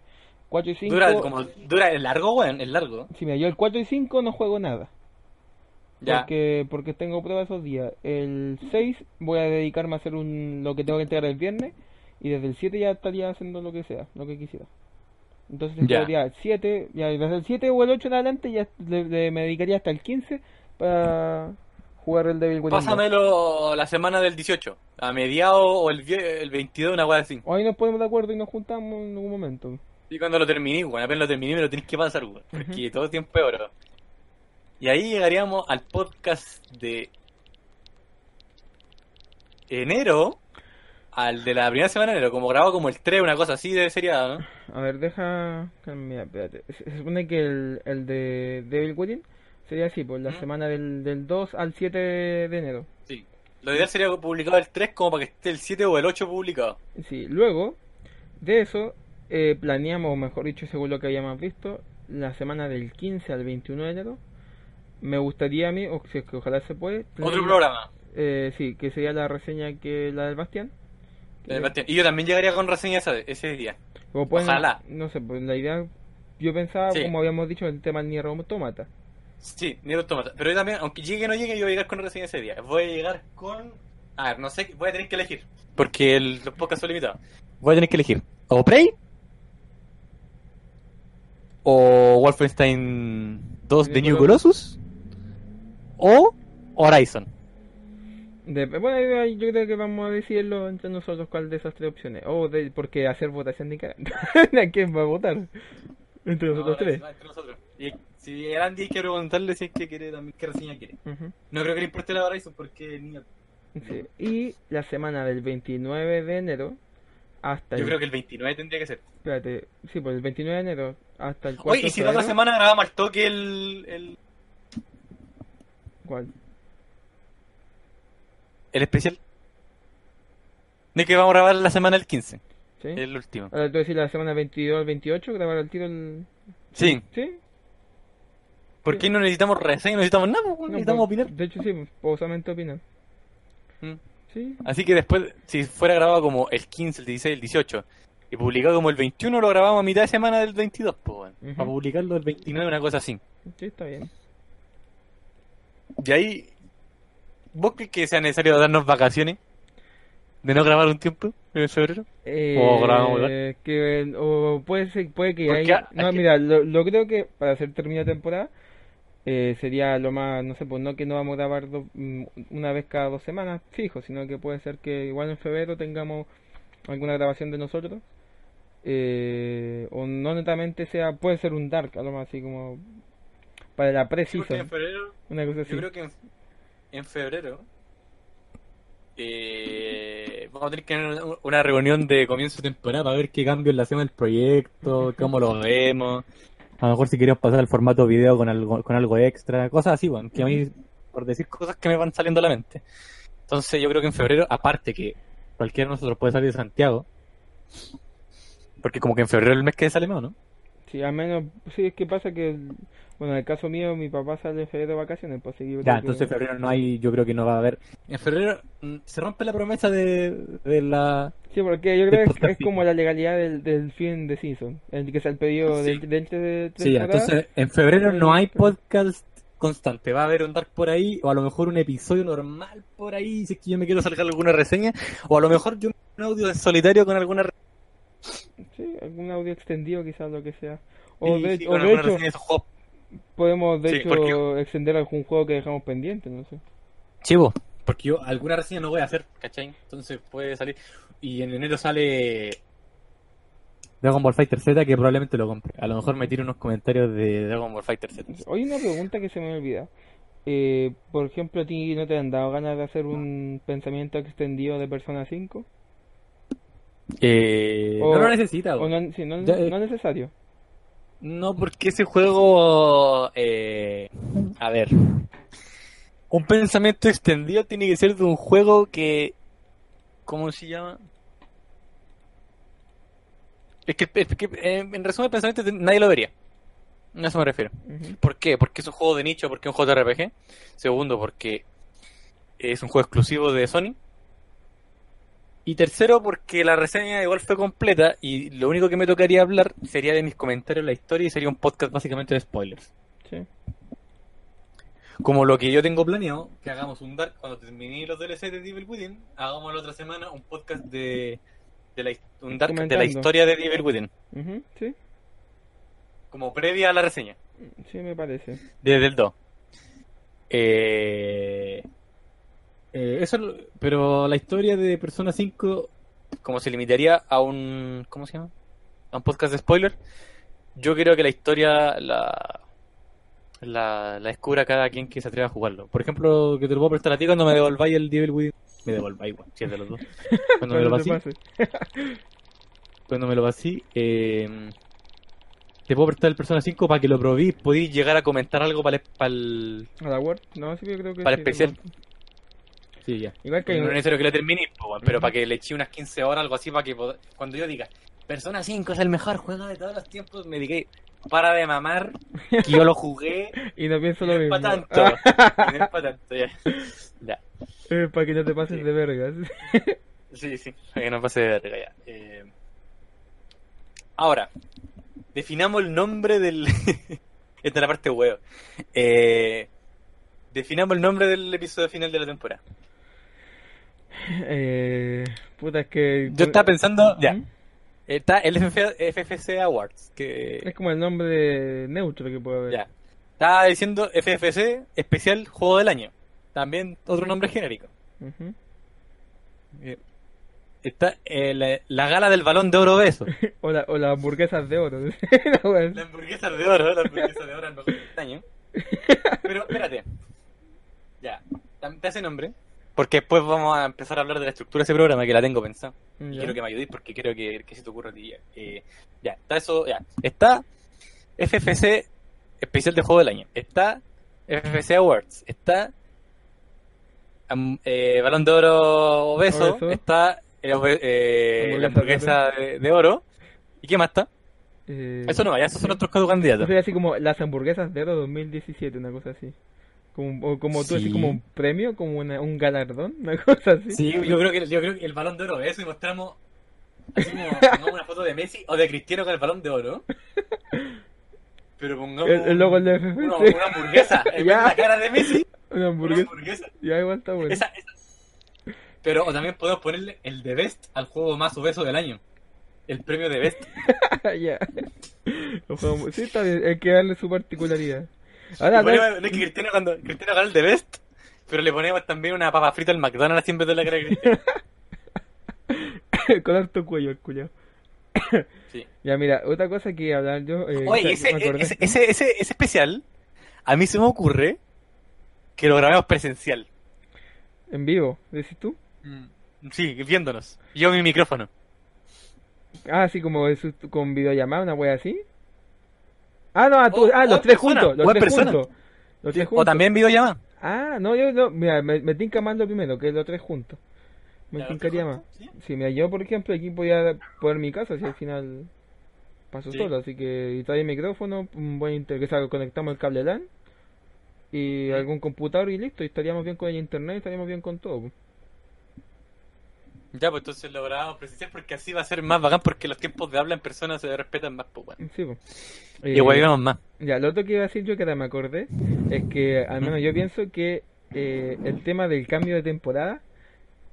4 y 5... dura como, dura, es largo, weón, es largo. Sí, mira, yo el 4 y 5 no juego nada. Ya, Porque, porque tengo pruebas esos días. El 6 voy a dedicarme a hacer un, lo que tengo que entregar el viernes. Y desde el 7 ya estaría haciendo lo que sea, lo que quisiera. Entonces Ya. el 7, ya desde el 7 o el 8 en adelante ya le- le- me dedicaría hasta el 15 para jugar el Devil Within 2. pásamelo la semana del 18, a mediados o el, el 22, una weá así. Ahí nos ponemos de acuerdo y nos juntamos en algún momento. Y cuando lo terminé, weón, apenas lo terminé, me lo tenés que pasar, weón, porque todo el tiempo es oro. Y ahí llegaríamos al podcast de enero, al de la primera semana de enero, como grabado como el 3, una cosa así de seriado, ¿no? A ver, deja... Mira, espérate. Se, supone que el, el de Devil Within sería así, por la ¿Mm? semana del, del 2 al 7 de enero. Sí. Lo ideal sería publicado el 3 como para que esté el 7 o el 8 publicado. Sí, luego de eso eh, planeamos, o mejor dicho, según lo que habíamos visto, la semana del 15 al 21 de enero. Me gustaría a mí, o si es que ojalá se puede, Otro programa. eh, sí, que sería la reseña que la del Bastián. Que- del Bastián. Y yo también llegaría con reseña ese, ese día. como pueden- ojalá. No sé, pues la idea, yo pensaba, Sí. como habíamos dicho, el tema del Nier Automata. Sí, ni automata. Pero yo también, aunque llegue o no llegue, yo voy a llegar con reseña ese día. Voy a llegar con. A ver, no sé, voy a tener que elegir. Porque el, los podcasts son limitados. Voy a tener que elegir. O Prey. O Wolfenstein 2 de New Colossus. O Horizon. De- bueno, yo creo que vamos a decidirlo entre nosotros cuál de esas tres opciones. O de, porque hacer votación de cada... ¿A quién va a votar? Entre nosotros No, tres. entre nosotros. Y si el Andy que preguntarle si es que quiere también qué reseña quiere. No creo que le importe la Horizon porque ni Sí. Y la semana del 29 de enero hasta Yo el... creo que el 29 tendría que ser. Espérate, sí, pues el 29 de enero hasta el 4 Oye, y si la otra semana grabamos al toque el, el, ¿Cuál? el especial. De que vamos a grabar la semana del 15, ¿Sí? el último. Ahora tú decís la semana 22 al 28, grabar al tiro el... Sí, ¿Sí? porque no necesitamos reseña, no necesitamos nada, No, necesitamos pues, opinar. De hecho sí, solamente opinar. Mm. Sí, Así que después, si fuera grabado como el 15, el 16, el 18 y publicado como el 21, lo grabamos a mitad de semana del 22, pues, bueno, Ujú. para publicarlo el 29, una cosa así. sí, está bien. Y ahí, ¿vos crees que sea necesario darnos vacaciones? ¿De no grabar un tiempo en febrero? Eh, O grabamos que, o puede ser, puede que Porque haya... a- No, aquí- mira, lo, lo creo que para hacer terminar temporada eh, sería lo más, no sé, pues no que no vamos a grabar do- mm, una vez cada dos semanas fijo, sino que puede ser que igual en febrero tengamos alguna grabación de nosotros. Eh, o no netamente sea, puede ser un dark, algo más así como para la una cosa así. Yo creo que en, en febrero eh, vamos a tener que tener una- reunión de comienzo de temporada para ver qué cambios le hacemos al proyecto, cómo lo vemos. A lo mejor si queremos pasar al formato video con algo, con algo extra, cosas así, bueno, que a mí, por decir cosas que me van saliendo a la mente. Entonces yo creo que en febrero, aparte que cualquiera de nosotros puede salir de Santiago, porque como que en febrero es el mes que sale más, ¿no? Sí, al menos, sí, es que pasa que, bueno, en el caso mío, mi papá sale en febrero de vacaciones, pues yo Ya, entonces febrero no hay, yo creo que no va a haber. En febrero, mm, se rompe la promesa de, de la... Sí, porque yo creo que es, como la legalidad del, del fin de season, el que se ha pedido Sí. del, del, de Sí, ya, entonces en febrero no hay podcast constante, va a haber un Dark por ahí, o a lo mejor un episodio normal por ahí, si es que yo me quiero sacar alguna reseña, o a lo mejor yo un audio en solitario con alguna re- Sí, algún audio extendido quizás lo que sea. O sí, de, sí, o con de hecho, podemos de Sí, hecho porque- extender algún juego que dejamos pendiente, no sé. Chivo, porque yo alguna reseña no voy a hacer, ¿cachai? Entonces puede salir. Y en enero sale Dragon Ball Fighter Z, que probablemente lo compre. A lo mejor me tiro unos comentarios de Dragon Ball Fighter Z. Hoy una pregunta que se me olvida. Eh, por ejemplo, ¿a ti no te han dado ganas de hacer un pensamiento extendido de Persona 5? Eh, O- no lo necesita, ¿O no, sí, no, Ya, eh. no es necesario? No, porque ese juego. Eh, a ver. Un pensamiento extendido tiene que ser de un juego que. ¿Cómo se llama? Es que, es que, eh, en resumen, pensamiento nadie lo vería. A eso me refiero. Ujú. ¿Por qué? Porque es un juego de nicho, porque es un JRPG. Segundo, porque es un juego exclusivo de Sony. Y tercero, porque la reseña igual fue completa y lo único que me tocaría hablar sería de mis comentarios en la historia y sería un podcast básicamente de spoilers. Sí. Como lo que yo tengo planeado, que hagamos un Dark cuando termine los DLC de Devil Within, hagamos la otra semana un podcast de, de la, un Dark de la historia de Devil Within, Sí, como previa a la reseña. sí me parece. Desde el 2. Eh, eh, eso, pero la historia de Persona 5, como se limitaría a un. ¿Cómo se llama? A un podcast de spoiler. Yo creo que la historia la, la, la descubra cada quien que se atreva a jugarlo. Por ejemplo, que te lo puedo prestar a ti cuando me devolváis el Devil Within. Me devolváis, bueno, si es de los dos. Cuando me lo pasé, cuando me lo pasé, eh, te puedo prestar el Persona 5 para que lo probéis. Podéis llegar a comentar algo para el, para el, ¿A la Word? No, sí, yo creo que para sí, el especial. Sí, ya. Igual que No es necesario que lo termine, pero para que le eche unas 15 horas, algo así, para que pod- cuando yo diga, Persona 5 es el mejor juego de todos los tiempos, me diga, para de mamar, que yo lo jugué, Y no y pienso no lo es mismo. para tanto. y no es para tanto, ya. Ya, Eh, para que no te pases Sí. de vergas. sí, sí, para que no pase de verga, ya. Eh, Ahora, definamos el nombre del... Esta es la parte huevo. Eh, definamos el nombre del episodio final de la temporada. eh, puta, es que... Yo estaba pensando, ya, ¿Mm? está el FF FFC Awards, que Es como el nombre de neutro que puede haber. Ya. Estaba diciendo FFC especial juego del año. También otro nombre genérico. Está eh, la, la gala del balón de oro beso. O, la- o las hamburguesas de oro. La wea. La hamburguesa de oro, la hamburguesa de oro al mejor del año. Pero espérate. Ya, te hace nombre. Porque después vamos a empezar a hablar de la estructura de ese programa que la tengo pensada. Y quiero que me ayudéis porque quiero que, que se te ocurra a ti. ya. Eh, ya, está eso, ya. Está FFC especial de juego del año. Está FFC Awards. Está eh, Balón de Oro Obeso. Obeso. Está eh, eh, la Hamburguesa de, de oro. ¿Y qué más está? Eh, Eso no, ya esos son Yo candidatos. así como las hamburguesas de oro 2017, una cosa así. Como, como tú, así Sí. como un premio, como una, un galardón, una cosa así. Sí, yo creo que yo creo que el balón de oro eso y mostramos así como pongamos una foto de Messi o de Cristiano con el balón de oro. Pero pongamos El, el logo del FFC. una, una hamburguesa en de Ya. la cara de Messi, Una una hamburguesa. hamburguesa. Ya igual está bueno. Esa, esa. Pero o también podemos ponerle el de Best al juego más obeso del año. El premio de Best. ya. Sí, está bien, hay que darle su particularidad. Ahora, ponemos- no es que Cristiano cuando Cristiano gana el de Best, pero le ponemos también una papa frita al McDonald's vez de la cara de Cristiano. con harto cuello el culiao. Sí. Ya, mira, otra cosa que hablar yo. eh, Oye, ese, acordé. ese, ese, ese, ese especial, a mí se me ocurre que lo grabemos presencial. En vivo, decís tú. Sí, viéndonos. Yo mi micrófono. Ah, así como con videollamada, una wea así. Ah, no, ah, tú- O- ah, o los tres persona, juntos. Los o tres persona. juntos. Los tres O juntos. también videollamada. Ah, no, yo no. Mira, me, me tinca más lo primero, que los tres juntos. Me tincaría más. ¿sí? Sí, mira, yo por ejemplo aquí podía poner mi casa si al final paso Sí. solo, así que y trae el micrófono, un buen inter que salga, conectamos el cable LAN y algún computador y listo, y estaríamos bien con el internet, estaríamos bien con todo. Ya, pues entonces lo grabamos presencial porque así va a ser más bacán porque los tiempos de habla en persona se respetan más, pues bueno. Sí. Y Eh, más. Ya, lo otro que iba a decir yo que ahora me acordé es que al menos yo pienso que eh, el tema del cambio de temporada,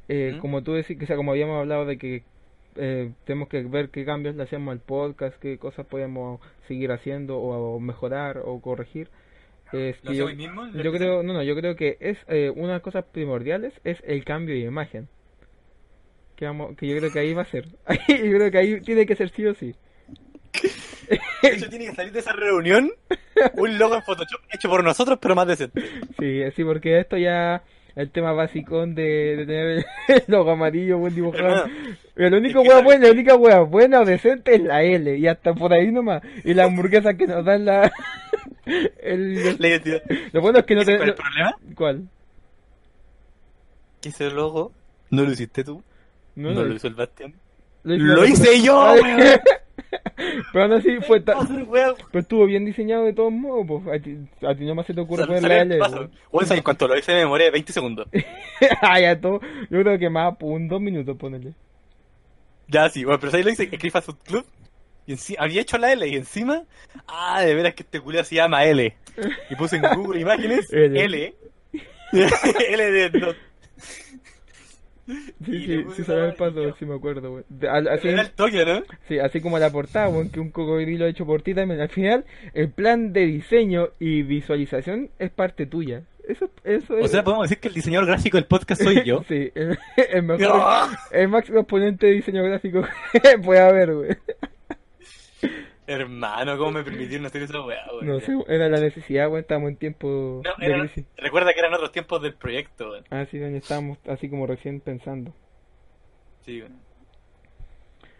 eh, ¿Mm? como tú decís, que o sea, como habíamos hablado de que eh, tenemos que ver qué cambios le hacemos al podcast, qué cosas podemos seguir haciendo o, mejorar o corregir. Es ¿Lo que yo, mismo? yo creo, no, no, yo creo que es eh, una de las cosas primordiales es el cambio de imagen. Que, vamos, que yo creo que ahí va a ser. yo creo que ahí tiene que ser sí o sí. Hecho, tiene que salir de esa reunión un logo en Photoshop hecho por nosotros, pero más decente. Sí, sí, porque esto ya el tema básico de, de tener el logo amarillo buen dibujado. Único es que hueá la- buena, la única hueá buena o decente es la L y hasta por ahí nomás. Y la hamburguesa que nos dan la el, la identidad. lo bueno es que no ¿Ese te el problema? ¿Cuál? Que ese logo no lo hiciste tú, no, No, lo hizo el Bastián. lo ¡Lo hice yo, weón! Pero aún así fue pero estuvo bien diseñado de todos modos, pues. A ti, a ti nomás se te ocurre poner la L. paso. pues. Weón, ¿sabes cuánto lo hice de memoria? 20 segundos. ah, ya todo. Yo creo que más, pues, un dos minutos ponerle. Ya, sí, bueno, pero ¿sabes lo hice? Food Club. Y encima, había hecho la L y encima, ah, de veras que este culiao se llama L. Y puse en Google Imágenes L. L. De Sí, sí, sí, puse sabe la el paso, sí me acuerdo, güey. Así, era el Tokio, ¿no? sí, así como la portada, güey, que un cocodrilo hecho por ti también. Al final, el plan de diseño y visualización es parte tuya. Eso, eso O es. sea, podemos decir que el diseñador gráfico del podcast soy yo. sí, el, el mejor, ¡Ah! el máximo exponente de diseño gráfico que puede haber, güey. Hermano, ¿cómo me permitieron hacer esa weá, weón? No sé, era la necesidad, güey, estamos en tiempo No, de eran- crisis. recuerda que eran otros tiempos del proyecto, weón. Ah, sí, doña, estábamos así como recién pensando. Sí, weón.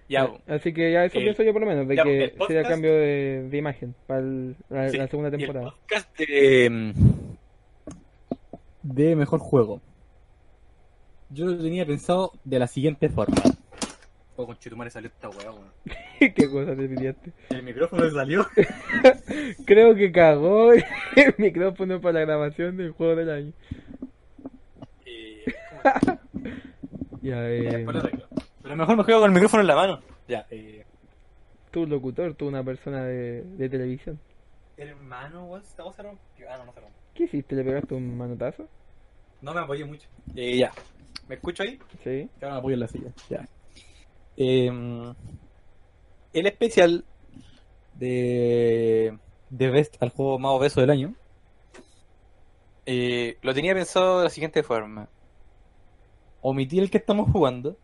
Ya, Ah, weón. Así que ya eso El- pienso yo por lo menos, de ya, que podcast- sería cambio de, de imagen para el- la, Sí, la segunda y el temporada. podcast de, de mejor juego. Yo lo tenía pensado de la siguiente forma. Oh, con Chetumare salió esta weá, weón. ¿Qué cosa te pillaste? El micrófono salió. Creo que cagó el micrófono para la grabación del juego del año. Eh, Ya, eh. Pero mejor me juego con el micrófono en la mano. Ya, eh. tú locutor, tú una persona de, de televisión. Hermano, weón, esta cosa se rompió. Ah, no, no se rompió. ¿Qué hiciste? ¿Le pegaste un manotazo? No me apoyé mucho. Eh, ya. ¿Me escucho ahí? Sí. Ahora me apoyo en la silla. Ya. Eh, el especial de, de Best al juego más obeso del año eh, lo tenía pensado de la siguiente forma. Omití el que estamos jugando.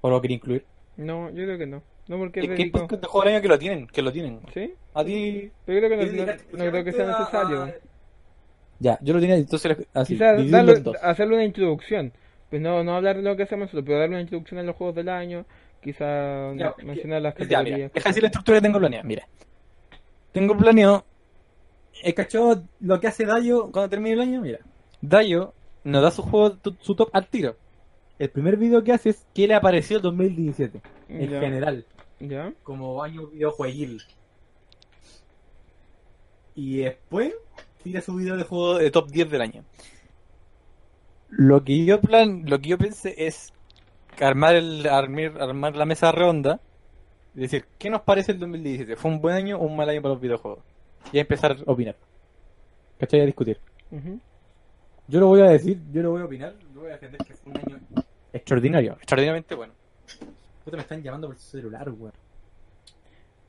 ¿O lo quería incluir? No, yo creo que no. No porque Es que hay dedicado. podcast de juego del año que lo tienen, que lo tienen. ¿Sí? A ti. Pero yo creo que no, ¿Quieres no- creo que sea necesario. Ya, yo lo tenía entonces así. Quizás hacerle una introducción. Pues no, no hablar de lo que hacemos nosotros, pero darle una introducción a los juegos del año. Quizás Ya, mencionar las Ya, mira, categorías. deja decir la estructura que tengo planeada. Mira, tengo planeado. ¿He cachado lo que hace Dayo cuando termine el año? Mira, Dayo nos da su juego, su top al tiro. El primer video que hace es qué le apareció el 2017, en Ya. general, ¿Ya? como año videojueguil. Y después tira su video de juego de top 10 del año. Lo que yo plan, lo que yo pensé es armar el armar, armar la mesa redonda y decir, ¿qué nos parece el 2017? ¿Fue un buen año o un mal año para los videojuegos? Y empezar a opinar. ¿Cachai? A discutir. Yo lo voy a decir, yo lo voy a opinar, yo voy a defender que fue un año extraordinario, extraordinariamente bueno. Puta, me están llamando por el celular, weón.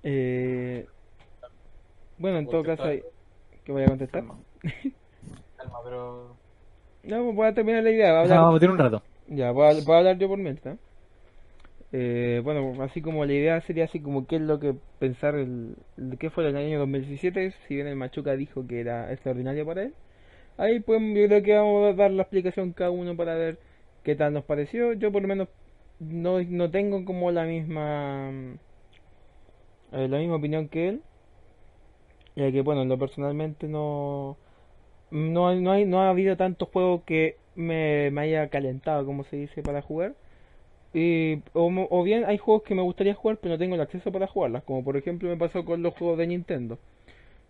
Eh, bueno, en todo caso, hay- que voy a contestar. Calma. Calma, pero... No, pues voy a terminar la idea. Hablar, Vamos a meter un rato. ya, voy a, voy a hablar yo por mientras. Eh, bueno, así como la idea sería así como qué es lo que pensar el, el qué fue el año 2017, si bien el Machuca dijo que era extraordinario para él. Ahí pues yo creo que vamos a dar la explicación cada uno para ver qué tal nos pareció. Yo por lo menos no, no tengo como la misma eh, la misma opinión que él. Ya que bueno, en lo personalmente no no no hay no ha habido tantos juegos que me, me haya calentado, como se dice, para jugar. Y, o, bien hay juegos que me gustaría jugar, pero no tengo el acceso para jugarlas, como por ejemplo me pasó con los juegos de Nintendo.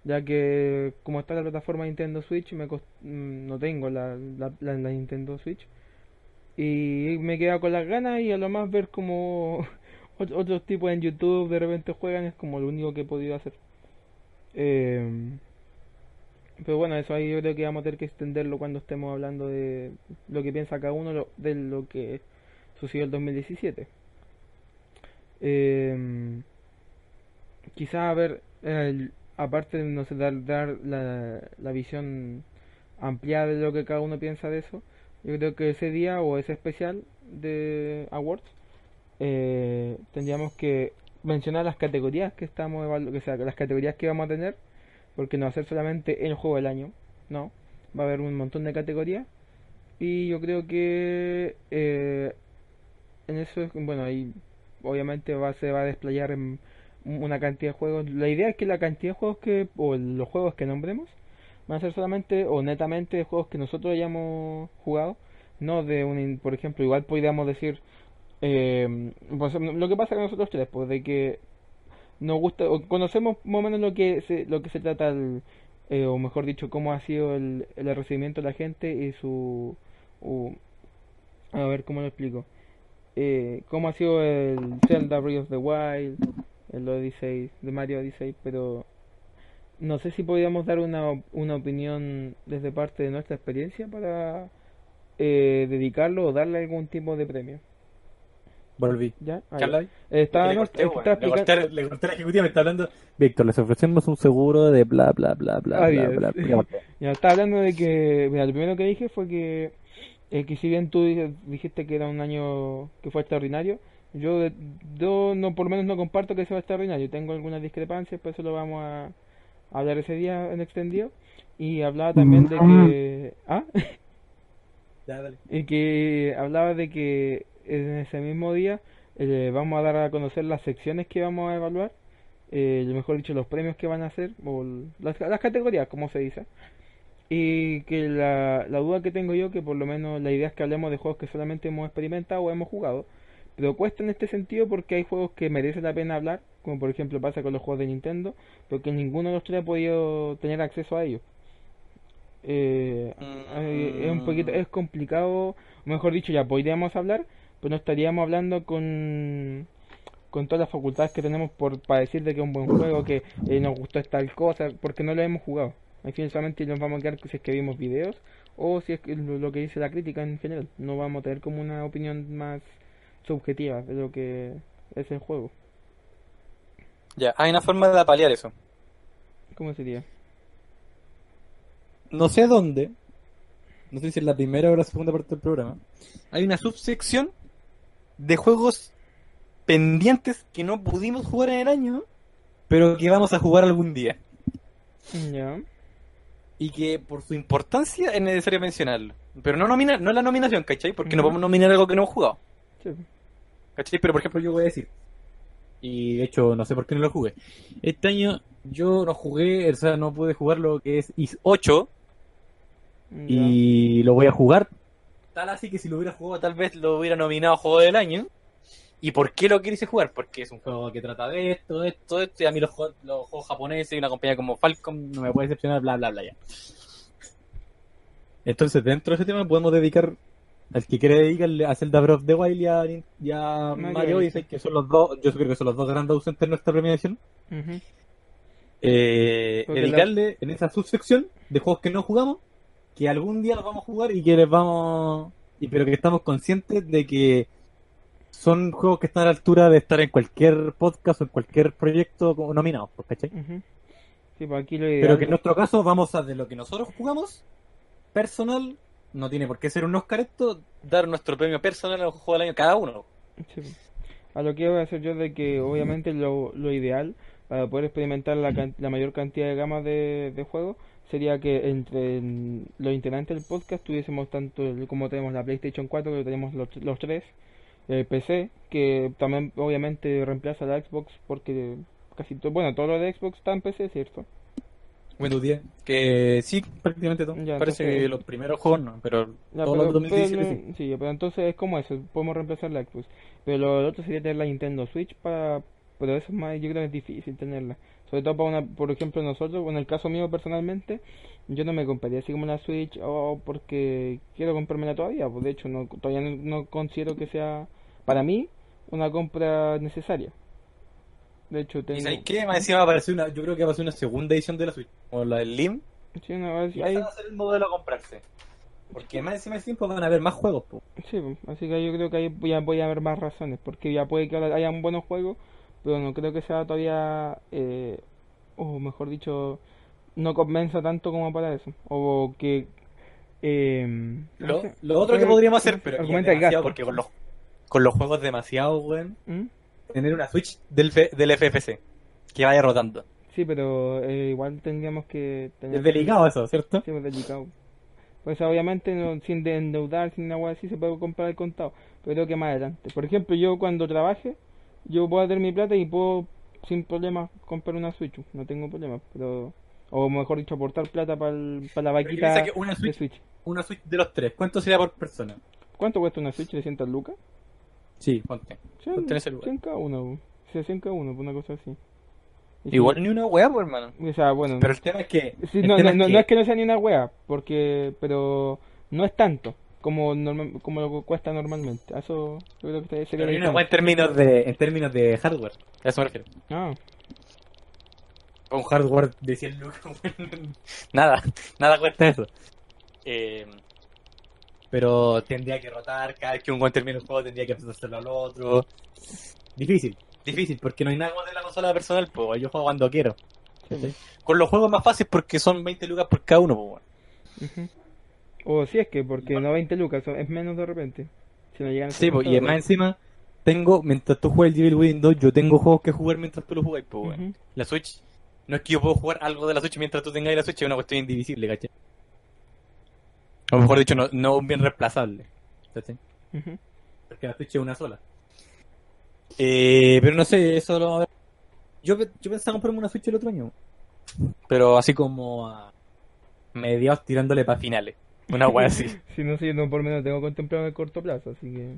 Ya que como está la plataforma Nintendo Switch, me cost- mm, no tengo la, la, Nintendo Switch. Y me he quedado con las ganas y a lo más ver como otros tipos en YouTube de repente juegan es como lo único que he podido hacer. Eh, pero bueno, eso ahí yo creo que vamos a tener que extenderlo cuando estemos hablando de lo que piensa cada uno de lo que sucedió el 2017. Eh, quizás a ver, aparte de no sé, dar, la, la visión ampliada de lo que cada uno piensa de eso, yo creo que ese día o ese especial de Awards eh, tendríamos que mencionar las categorías que estamos o sea, las categorías que vamos a tener, porque no va a ser solamente el juego del año, no, va a haber un montón de categorías y yo creo que eh, en eso, bueno, ahí obviamente va, se va a desplayar en una cantidad de juegos. La idea es que la cantidad de juegos que, o los juegos que nombremos, van a ser solamente o netamente de juegos que nosotros hayamos jugado, no de un, por ejemplo, igual podríamos decir, eh, pues, lo que pasa con nosotros tres, pues de que nos gusta, o conocemos más o menos lo que se, lo que se trata, eh, o mejor dicho, cómo ha sido el, el recibimiento de la gente y su... a ver, ¿cómo lo explico? Eh, cómo ha sido el Zelda Breath of the Wild, el Odyssey, de Mario Odyssey, pero no sé si podríamos dar una, una opinión desde parte de nuestra experiencia para eh, dedicarlo o darle algún tipo de premio. Volví. ¿Ya? ¿Qué habla eh, Estaba, le, corté, bueno. le, corté, le corté a la ejecutiva, me está hablando. Víctor, les ofrecemos un seguro de bla bla bla bla bla bla. bla. bla. Ya, estaba hablando de que, mira, lo primero que dije fue que, eh, que si bien tú dij- dijiste que era un año que fue extraordinario, yo, de- yo no, por lo menos no comparto que sea extraordinario, tengo algunas discrepancias, por eso lo vamos a, a hablar ese día en extendido, y hablaba también de que, ah, Ya, dale. y que hablaba de que en ese mismo día eh, vamos a dar a conocer las secciones que vamos a evaluar, eh, mejor dicho, los premios que van a hacer, o las, las categorías, como se dice. Y que la, la duda que tengo yo, que por lo menos la idea es que hablemos de juegos que solamente hemos experimentado o hemos jugado, pero cuesta en este sentido porque hay juegos que merece la pena hablar, como por ejemplo pasa con los juegos de Nintendo, porque ninguno de los tres ha podido tener acceso a ellos. Eh, eh, es un poquito, es complicado, mejor dicho, ya podríamos hablar, pero no estaríamos hablando con con todas las facultades que tenemos por para decir de que es un buen juego, que eh, nos gustó tal cosa, porque no lo hemos jugado. Al final solamente nos vamos a quedar si es que vimos videos o si es que lo, que dice la crítica en general. No vamos a tener como una opinión más subjetiva de lo que es el juego. Ya, hay una forma de paliar eso. ¿Cómo sería? No sé dónde, no sé si es la primera o la segunda parte del programa, hay una subsección de juegos pendientes que no pudimos jugar en el año, pero que vamos a jugar algún día. Ya. Y que por su importancia es necesario mencionarlo. Pero no nomina, no la nominación, ¿cachai? Porque no Ujú. podemos nominar algo que no hemos jugado. Sí. ¿Cachai? Pero por ejemplo yo voy a decir, y de hecho no sé por qué no lo jugué. Este año yo no jugué, o sea, no pude jugar lo que es Is 8 Ya. y lo voy a jugar. Tal así que si lo hubiera jugado tal vez lo hubiera nominado a Juego del Año. ¿Y por qué lo quise jugar? Porque es un juego que trata de esto, de esto, de esto, y a mí los, juegos- los juegos japoneses y una compañía como Falcom no me puede decepcionar, bla, bla, bla, ya. Entonces, dentro de ese tema podemos dedicar al que quiere dedicarle a Zelda Breath of the Wild y a, y a Mario Odyssey. Que son los dos, yo creo que son los dos grandes ausentes en nuestra premiación. Ujú. Eh, Porque dedicarle en esa subsección de juegos que no jugamos, que algún día los vamos a jugar y que les vamos, y pero que estamos conscientes de que son juegos que están a la altura de estar en cualquier podcast o en cualquier proyecto como nominados, pues, ¿cachai? Ujú. Sí, pues aquí lo ideal. Pero que en nuestro caso vamos a de lo que nosotros jugamos, personal, no tiene por qué ser un Oscar esto, dar nuestro premio personal al juego del año cada uno. Sí. A lo que voy a hacer yo de que obviamente lo, lo ideal para poder experimentar la, la mayor cantidad de gamas de, de juegos sería que entre los integrantes del podcast tuviésemos tanto como tenemos la PlayStation 4 que tenemos los, los tres el PC que también obviamente reemplaza la Xbox porque casi todo bueno todo lo de Xbox está en PC cierto Windows 10. Que sí, prácticamente todo. Ya, Parece entonces- que los primeros juegos no, pero Ya, todos pero, los 2017 pero, sí. sí, pero entonces es como eso, podemos reemplazar la Xbox. Pero lo, lo otro sería tener la Nintendo Switch para... Pero eso es más, yo creo que es difícil tenerla. Sobre todo para una, por ejemplo nosotros, en el caso mío personalmente, yo no me compraría así como la Switch o porque quiero comprármela todavía. Pues de hecho, no, todavía no, no considero que sea para mí una compra necesaria. De hecho, tengo. ¿Y sabes qué? Más encima va a aparecer una, yo creo que va a ser una segunda edición de la Switch, o la del Lim. Sí, no, Y ahí- va a ser el modelo a comprarse. Porque más encima del tiempo van a haber más juegos, po. sí, pues, así que yo creo que ahí voy a, voy a ver más razones. Porque ya puede que ahora hayan buenos juegos, pero no creo que sea todavía. Eh, o mejor dicho, no convenza tanto como para eso. O que. Eh, no Lo, sé, lo otro que podríamos hacer, pero es demasiado, porque con los, con los juegos demasiado, weón, ¿Mm? tener una Switch del, F- del FFC, que vaya rotando. Sí, pero eh, igual tendríamos que tener Es delicado eso, ¿cierto? Sí, pues delicado. Pues obviamente no, sin de endeudar, sin agua así, se puede comprar el contado. Pero creo que más adelante. Por ejemplo, yo cuando trabaje, yo puedo tener mi plata y puedo sin problema comprar una Switch. No tengo problema. Pero, o mejor dicho, aportar plata para la Pero vaquita que una de Switch, Switch. una Switch de los tres, ¿cuánto sería por persona? ¿Cuánto cuesta una Switch? ¿300 lucas? Sí, ponte. Sí, Ponte en ese lugar. 100 cada uno. 100 cada uno, una cosa así. Y Igual ni una weá, pues, hermano. O sea, bueno. Pero el tema es que. Sí, no, no, no, que- no es que no sea ni una wea, porque, pero no es tanto como normal, como lo que cuesta normalmente. Eso yo creo que sería Pero weá en términos de, en términos de hardware. A eso me refiero. Ah, Un hardware de 100 lucas, nada, nada cuesta eso. Eh, pero tendría que rotar, cada vez que un buen termine el juego tendría que hacerlo al otro. Difícil, difícil, porque no hay nada más de la consola personal, pues yo juego cuando quiero. Con los juegos más fáciles porque son 20 lucas por cada uno, pues. ujú. O si es que, porque no 20 lucas, son- es menos de repente. Si no llegan a Sí, pues, y además encima, tengo, mientras tú juegas el Devil Within 2, yo tengo juegos que jugar mientras tú lo jugáis, pues. La Switch, no es que yo puedo jugar algo de la Switch mientras tú tengas la Switch, es una cuestión indivisible, ¿cachai? O mejor dicho, no, no un bien reemplazable, ¿cachai? Porque la Switch es una sola. Eh, pero no sé, eso lo vamos a ver. Yo, yo pensaba comprarme una Switch el otro año. Pero así como a mediados tirándole para finales. Una wea así. Si no sé, yo no por menos tengo contemplado en el corto plazo, así que.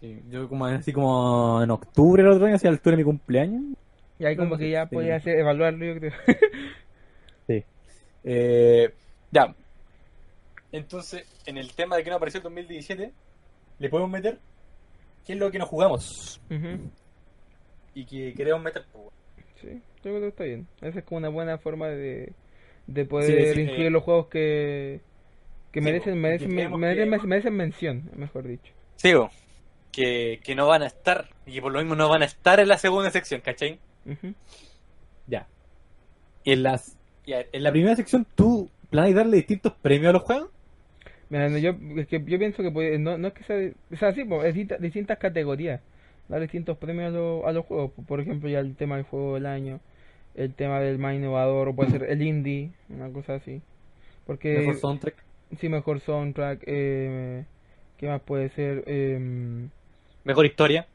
Sí, yo como así como en octubre el otro año, así a la altura de mi cumpleaños. Y ahí como No, que ya sí. podía hacer, evaluarlo, yo creo. Sí. Eh, ya. Entonces, en el tema de que no apareció el 2017, le podemos meter qué es lo que nos jugamos Ujú. y que queremos meter. pues, Sí, yo creo que está bien. Esa es como una buena forma de, de poder sí, incluir eh. los juegos que, que merecen, po, merecen, que merecen, mención, mejor dicho. Sí, bo. que, que no van a estar y que por lo mismo no van a estar en la segunda sección, ¿cachai? Ujú. Ya. Y en, las, ya, en la primera sección, ¿tú planeas darle distintos premios a los juegos? Mira, no, yo, es que yo pienso que puede- no, no es que sea, o sea, sí, es distinta- distintas categorías, dar distintos premios a, los- a los juegos, po, por ejemplo, ya el tema del juego del año, el tema del más innovador, o puede ser el indie, una cosa así. Porque, Mejor soundtrack. Sí, mejor soundtrack, eh, ¿qué más puede ser? Em, Mejor historia.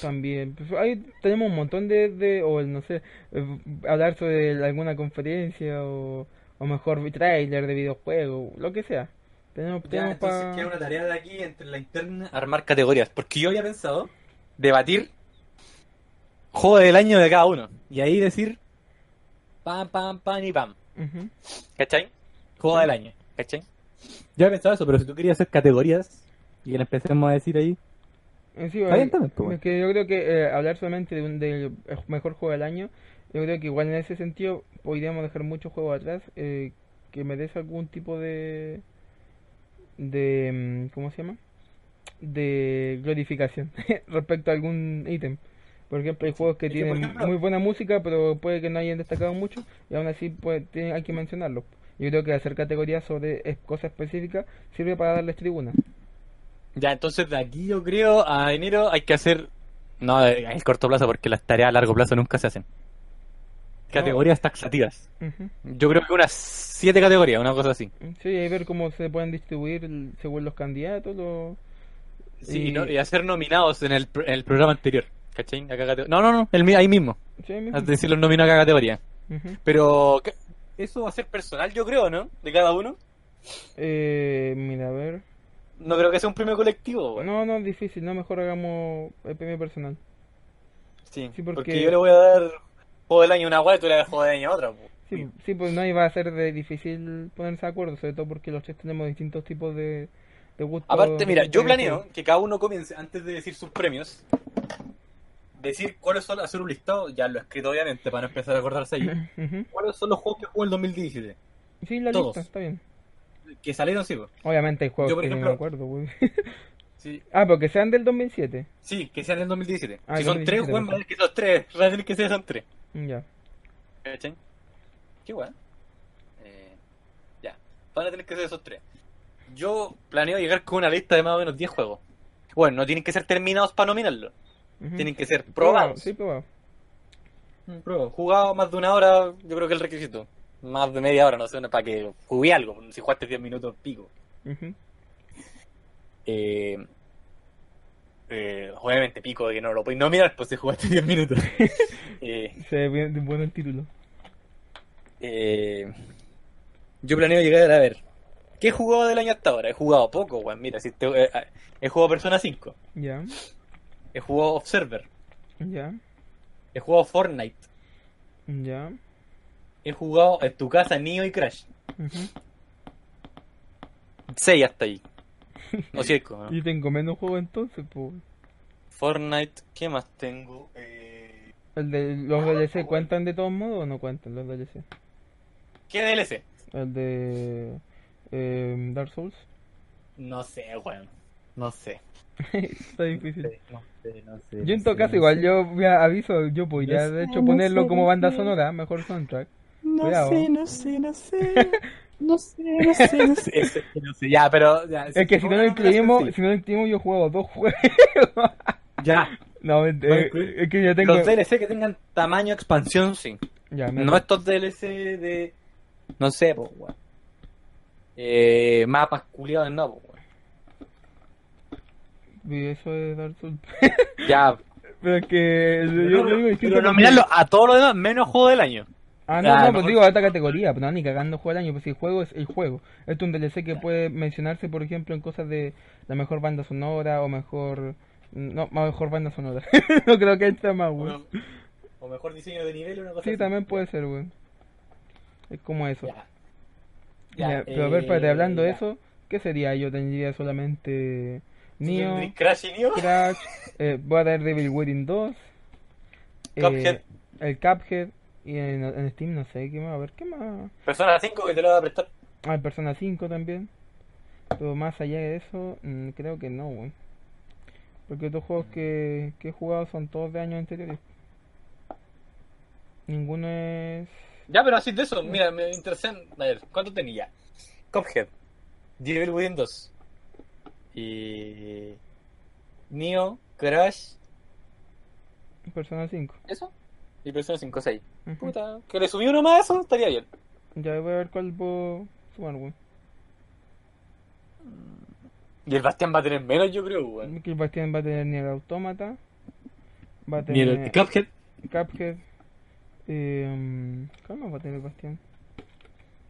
También, pues ahí tenemos un montón de, de o el, no sé, eh, hablar sobre alguna conferencia o, o mejor trailer de videojuego, lo que sea. Tenemos, Ya, tenemos entonces pa- queda una tarea de aquí entre la interna armar categorías. Porque yo había pensado debatir juego del año de cada uno. Y ahí decir pam, pam, pam y pam. Ujú. ¿Cachai? Juego del año. ¿Cachai? Yo había pensado eso, pero si tú querías hacer categorías y que empecemos a decir ahí. Eh, sí, también, pues, es que yo creo que eh, hablar solamente de un del mejor juego del año, yo creo que igual en ese sentido podríamos dejar muchos juegos atrás eh, que merece algún tipo de de mm, ¿cómo se llama? de glorificación respecto a algún ítem. Por ejemplo, hay juegos que tienen ejemplo- muy buena música, pero puede que no hayan destacado mucho, y aún así puede, tiene- hay que mencionarlos. Yo creo que hacer categorías sobre cosas específicas sirve para darles tribuna. Ya, entonces de aquí yo creo a enero hay que hacer. No, el corto plazo, porque las tareas a largo plazo nunca se hacen. Categorías taxativas. Yo creo que unas siete categorías, una cosa así. Sí, y ver cómo se pueden distribuir según los candidatos. Los... Sí, Y- no- y hacer nominados en el, en el programa anterior. ¿Cachai? No, no, no, el, ahí mismo. Sí, ahí mismo. Es decir, los nominados a cada categoría. Pero. Eso va a ser personal, yo creo, ¿no? De cada uno. Eh, mira, a ver. No creo que sea un premio colectivo, güey. No, no, es difícil, no, mejor hagamos el premio personal. Sí, Sí, porque... porque- yo le voy a dar juego del año a una guay y tú le das juego del año a otra. po. Sí, sí, pues no iba a ser de difícil ponerse de acuerdo, sobre todo porque los tres tenemos distintos tipos de, de gustos. Aparte, mira, yo planeo que cada uno comience, antes de decir sus premios, decir cuáles son, hacer un listado, ya lo he escrito obviamente para no empezar a acordarse ahí, cuáles son los juegos que jugó en el 2017. Sí, la Todos. lista, está bien. Que salieron, sí, pues. Obviamente hay juegos Yo, por que no ejemplo- me acuerdo, güey. sí. ah, pero que sean del 2007. Sí, que sean del 2017. Ah, si son tres, 2017, weón, van a tener que esos tres, tener que ser esos tres. Ya. ¿Cachai? Qué weón. Eh, ya, van a tener que ser esos tres. Yo planeo llegar con una lista de más o menos 10 juegos. Bueno, no tienen que ser terminados para nominarlo. Tienen que ser Probado, probados. Sí, probado. Mm, Probado. Jugado más de una hora, yo creo que es el requisito. Más de media hora, no sé, para que jugué algo. Si jugaste 10 minutos, pico. Eh, eh, obviamente, pico de que no lo podéis nominar, pues si jugaste 10 minutos. eh, Se ve bien- bueno el título. eh, yo planeo llegar a ver. ¿Qué he jugado del año hasta ahora? He jugado poco, weón. Mira, si te- he jugado Persona 5. Ya, He jugado Observer. ya, He jugado Fortnite. ya. He jugado en tu casa Neo y Crash. 6 hasta ahí. No, 5. ¿no? Y tengo menos juegos entonces, pues. Fortnite, ¿qué más tengo? Eh, ¿El de los DLC cuentan de todos modos o no cuentan los DLC? ¿Qué DLC? ¿El de eh, Dark Souls? No sé, weón. No sé. Está difícil. No sé, no sé. Yo en todo sé, caso no igual sé. yo voy aviso, yo podría No de hecho ponerlo como banda sonora, mejor soundtrack. No Cuidado. sé, no sé, no sé. No sé, no sé, no sé. No sé. Ya, pero. Ya, Es que si no lo incluimos, si no lo incluimos yo juego dos juegos. Ya. no, eh, Voy es que ya tengo... Los DLC que tengan tamaño expansión, sí. Ya, me- No estos DLC de. No sé, pues, weón. Eh, mapas culiados, no, pues, weón. Y eso es Dark Souls. Ya. Pero es que yo, yo Pero, digo pero porque- nominarlo a todo lo demás, menos juego del año. Ah, no, Ah, no, mejor- pues digo alta categoría, pero no, ni cagando juego del año, pues si el juego es el juego. Esto es un DLC que puede mencionarse, por ejemplo, en cosas de la mejor banda sonora o mejor... No, mejor banda sonora. no creo que esté más, O, weón. o mejor diseño de nivel, una cosa Sí, así. también puede ser, weón. Es como eso. Ya. Ya, Ya, pero a ver, eh, espérate, hablando de eso, ¿qué sería? Yo tendría solamente Neo, Crash y Neo. Crash, eh, voy a tener Devil Within 2, eh, Cuphead. el Cuphead, y en, en Steam no sé, ¿qué más? A ver, ¿qué más? Persona 5 que te lo voy a prestar. Ah, el Persona 5 también. Pero más allá de eso, mm, creo que no, weón. Porque otros juegos que, que he jugado son todos de años anteriores. Ninguno es... Ya, pero así de eso, mira, me interesé en... A ver, ¿cuánto tenía? Cuphead. Devil Within 2. Y... Neo, Crash... Persona 5. ¿Eso? Y Persona 5, 6. Ujú. Puta, que le subí uno más a eso, estaría bien. Ya voy a ver cuál puedo sumar, weón. Y el Bastián va a tener menos, yo creo, weón. Que el Bastián va a tener Nier Automata. Va a Ni el tener Cuphead. Cuphead. Eh, ¿Cuál más va a tener el Bastián?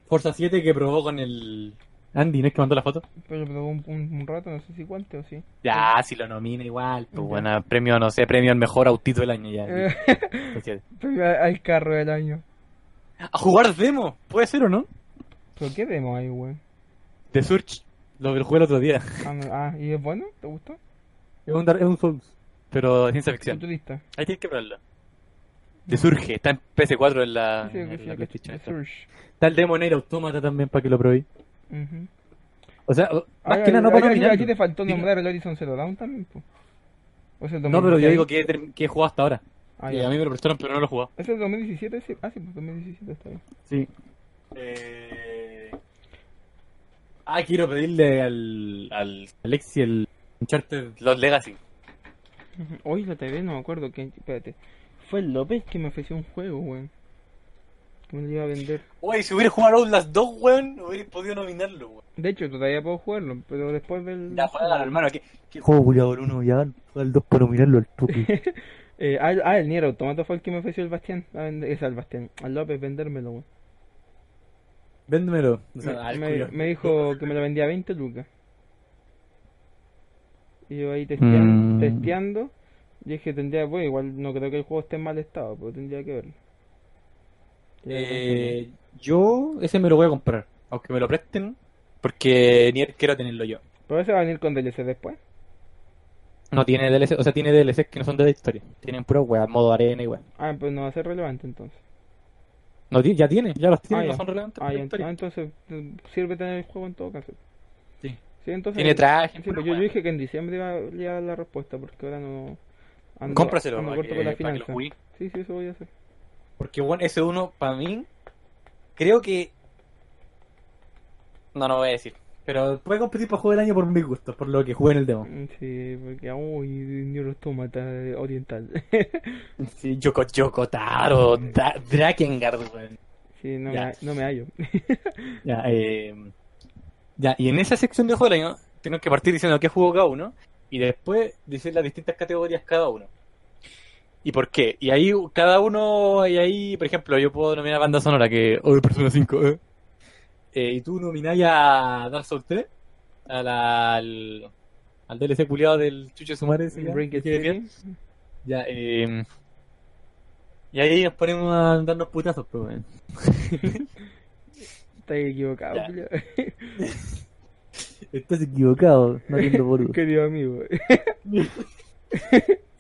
Forza 7 que probó con el... Andy, ¿no es que mandó la foto? Pero probó un, un, un rato, no sé si cuánto o sí. Ya, si lo nomina igual. Pues bueno, premio, no sé, premio al mejor autito del año ya. Eh, Forza 7. Premio al carro del año. A jugar demo, puede ser o no? ¿Pero qué demo hay, weón? The Surge, lo que jugué el otro día. Ah, no- ah, ¿y es bueno? ¿Te gustó? Es un, Dar- es un Souls, pero de ciencia ficción. Futurista. Ahí tienes que probarlo. The Surge, está en PS4 en la, Sí, en la PlayStation. Está el demo Nier Automata también para que lo probéis. O sea, más Ah, que nada no aquí- para aquí, te faltó nombrar el Horizon Zero Dawn también, po. ¿O No, pero yo 2016? digo que, he term- que he jugado hasta ahora. Ah, ya. a mí me lo prestaron, pero no lo he jugado. ¿Es el 2017? Sí. Ah, sí, pues 2017 está bien. Sí. Eh... Ah, quiero pedirle al, al Alexi el Uncharted Los Legacy. Hoy la TV no me acuerdo que... Espérate. Fue el López que me ofreció un juego, weón. Me lo iba a vender. Oye, si hubiera jugado Outlast 2, weón, hubiera podido nominarlo, weón. De hecho, todavía puedo jugarlo, pero después del... Ya, juega, hermano, ¿qué, qué juego culiado el uno? Ya, juega el 2 para nominarlo al tupi. Eh, ah, ah, el Nier Automata fue el que me ofreció el Bastián. a vender- Es al Bastián. Al López vendérmelo, weón. Véndemelo. O Me, sea, al me- culiao. me dijo que me lo vendía a 20 lucas. Y yo ahí testeando, Mm. testeando dije, tendría, bueno, igual no creo que el juego esté en mal estado, pero tendría que verlo. Eh, yo ese me lo voy a comprar, aunque me lo presten, porque Nier quiero tenerlo yo. ¿Pero ese va a venir con DLC después? No tiene DLC, o sea, tiene DLCs que no son de la historia. Tienen puro weá, modo arena y weá. Ah, pues no va a ser relevante entonces. No, ya tiene, ya los tiene, Ah, no ya. son relevantes Ah, para ya, la historia. ah, entonces eh, sirve tener el juego en todo caso. Sí. Sí, entonces. Tiene traje, Sí, pues yo, dije que en diciembre iba a dar la respuesta porque ahora no. ando- Cómpraselo, ando para que, con la para que lo jugué. Sí, sí, eso voy a hacer. Porque bueno, ese uno, para mí, creo que... No, no voy a decir. Pero puede competir para juego del año por mis gustos, por lo que jugué en el demo. Mm, Sí, porque. Uy, Nier Automata oriental. Sí, Yoko Yoko Taro, Da- Drakengard, weón. sí, no Ya. me, no me hallo. Ya, eh, ya, y en esa sección de juego del año, tenemos que partir diciendo qué jugó cada uno, y después decir las distintas categorías cada uno. ¿Y por qué? Y ahí cada uno, y ahí, por ejemplo, yo puedo nominar banda sonora, que, oh, Persona 5, eh. Eh, y tú nomináis a Dark Souls 3, a la- al, al DLC culiado del Chucho Sumare, ese ya, eh, y ahí nos ponemos a darnos putazos, pues, weón. Estás equivocado. Estás equivocado, no entiendo boludo. Querido amigo.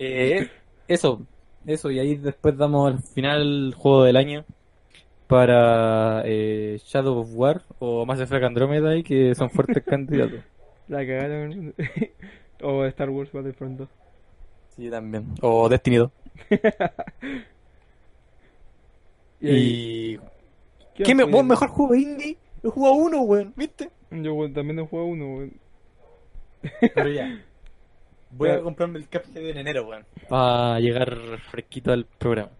Eh, eso, eso, y ahí después damos al final juego del año para eh, Shadow of War o Mass Effect Andromeda, ahí, que son fuertes candidatos. La cagaron. o Star Wars Battlefront 2. Sí, también. O Destiny 2. Y Y. ¿qué ¿Qué más me, podía vos mejor juego indie? He jugado uno, weón, ¿viste? Yo bueno, también he jugado uno, weón. Pero ya. Voy a comprarme el Cuphead en enero, weón. Para llegar fresquito al programa.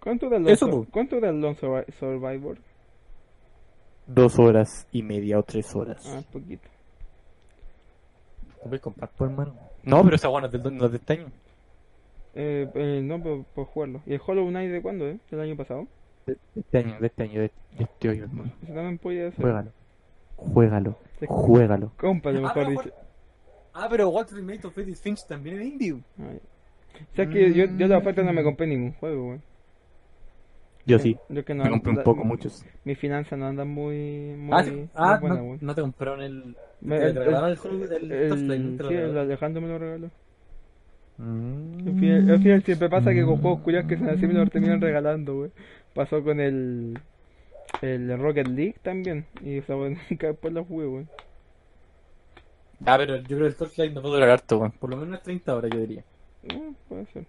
¿Cuánto el Eso. ¿Cuánto Lone Survi- Survivor? Dos horas y media o tres horas. Ah, poquito. ¿Te puedes comprar, por hermano? No, pero esa buena es del, no es de este año. Eh, eh, no, por, por jugarlo. ¿Y el Hollow Knight de cuándo, eh? ¿Del año pasado? De este año, de este año, de, de este año, hermano. Eso también podía ser. Juégalo. Juégalo. Juégalo. Cómpralo, Ah, mejor dicho. Ah, pero What Remains of Edith Finch también es indie. Ya. O sea que yo, yo de la oferta no me compré ningún juego, weón. Yo sí. Yo que no, Me compré un la- poco, muchos. Mis finanzas no andan muy. muy Ah, muy ah buenas, no, no te compraron el... Me- ¿Te el- regalaron el- el juego del El, Torchlight? ¿No te lo sí, el? Alejandro me lo regaló. Mm. Al final, al final siempre pasa que con juegos culiados que así me lo terminan regalando, wey. Pasó con el, el Rocket League también. Y esa wey, nunca después lo jugué, wey. Ah, pero yo creo que el Torchlight no puede durar harto, weón. Por lo menos unas 30 horas, yo diría. No, puede ser.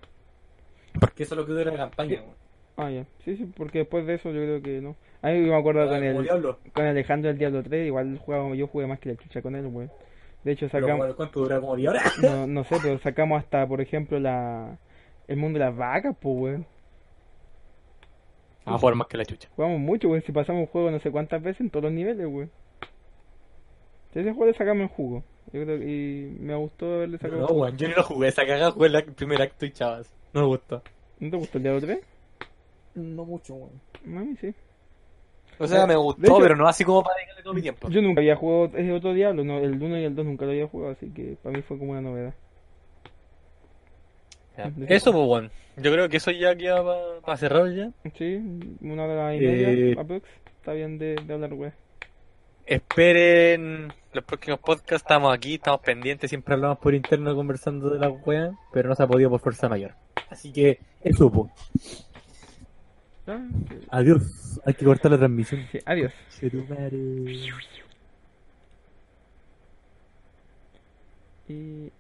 Porque eso es lo que dura la campaña, weón. Ah, ya. Sí, sí, porque después de eso yo creo que no. A mí me acuerdo Ah, con el, Diablo. con Alejandro del Diablo 3, igual jugaba, yo jugué más que la chucha con él, wey. De hecho, sacamos, weón, ¿Cuánto dura? ¿Como 10 horas? no, no sé, pero sacamos hasta, por ejemplo, la el mundo de las vacas, pues, wey. A jugar más que la chucha. Jugamos mucho, güey. Si pasamos un juego no sé cuántas veces en todos los niveles, güey. Si ese juego le sacamos el jugo. Yo creo que y me gustó haberle sacado No, weón, yo ni lo jugué. Esa cagada jugué el primer acto y chavas. No me gustó. ¿No te gustó el Diablo 3? No mucho, weón. A mí sí. O sea, me gustó, hecho- pero no así como para dedicarle todo mi tiempo. Yo nunca había jugado ese otro Diablo, no, el 1 y el 2 nunca lo había jugado, así que para mí fue como una novedad. Ya. Eso, pues, bueno. Yo creo que eso ya queda para cerrar ya. Sí, una hora y Eh, media, aprox. Está bien de, de hablar, güey. Esperen los próximos podcasts. Estamos aquí, estamos pendientes. Siempre hablamos por interno conversando de la wea, pero no se ha podido por fuerza mayor. Así que, eso, pues. Ah, Adiós. Hay que cortar la transmisión. sí, adiós. Y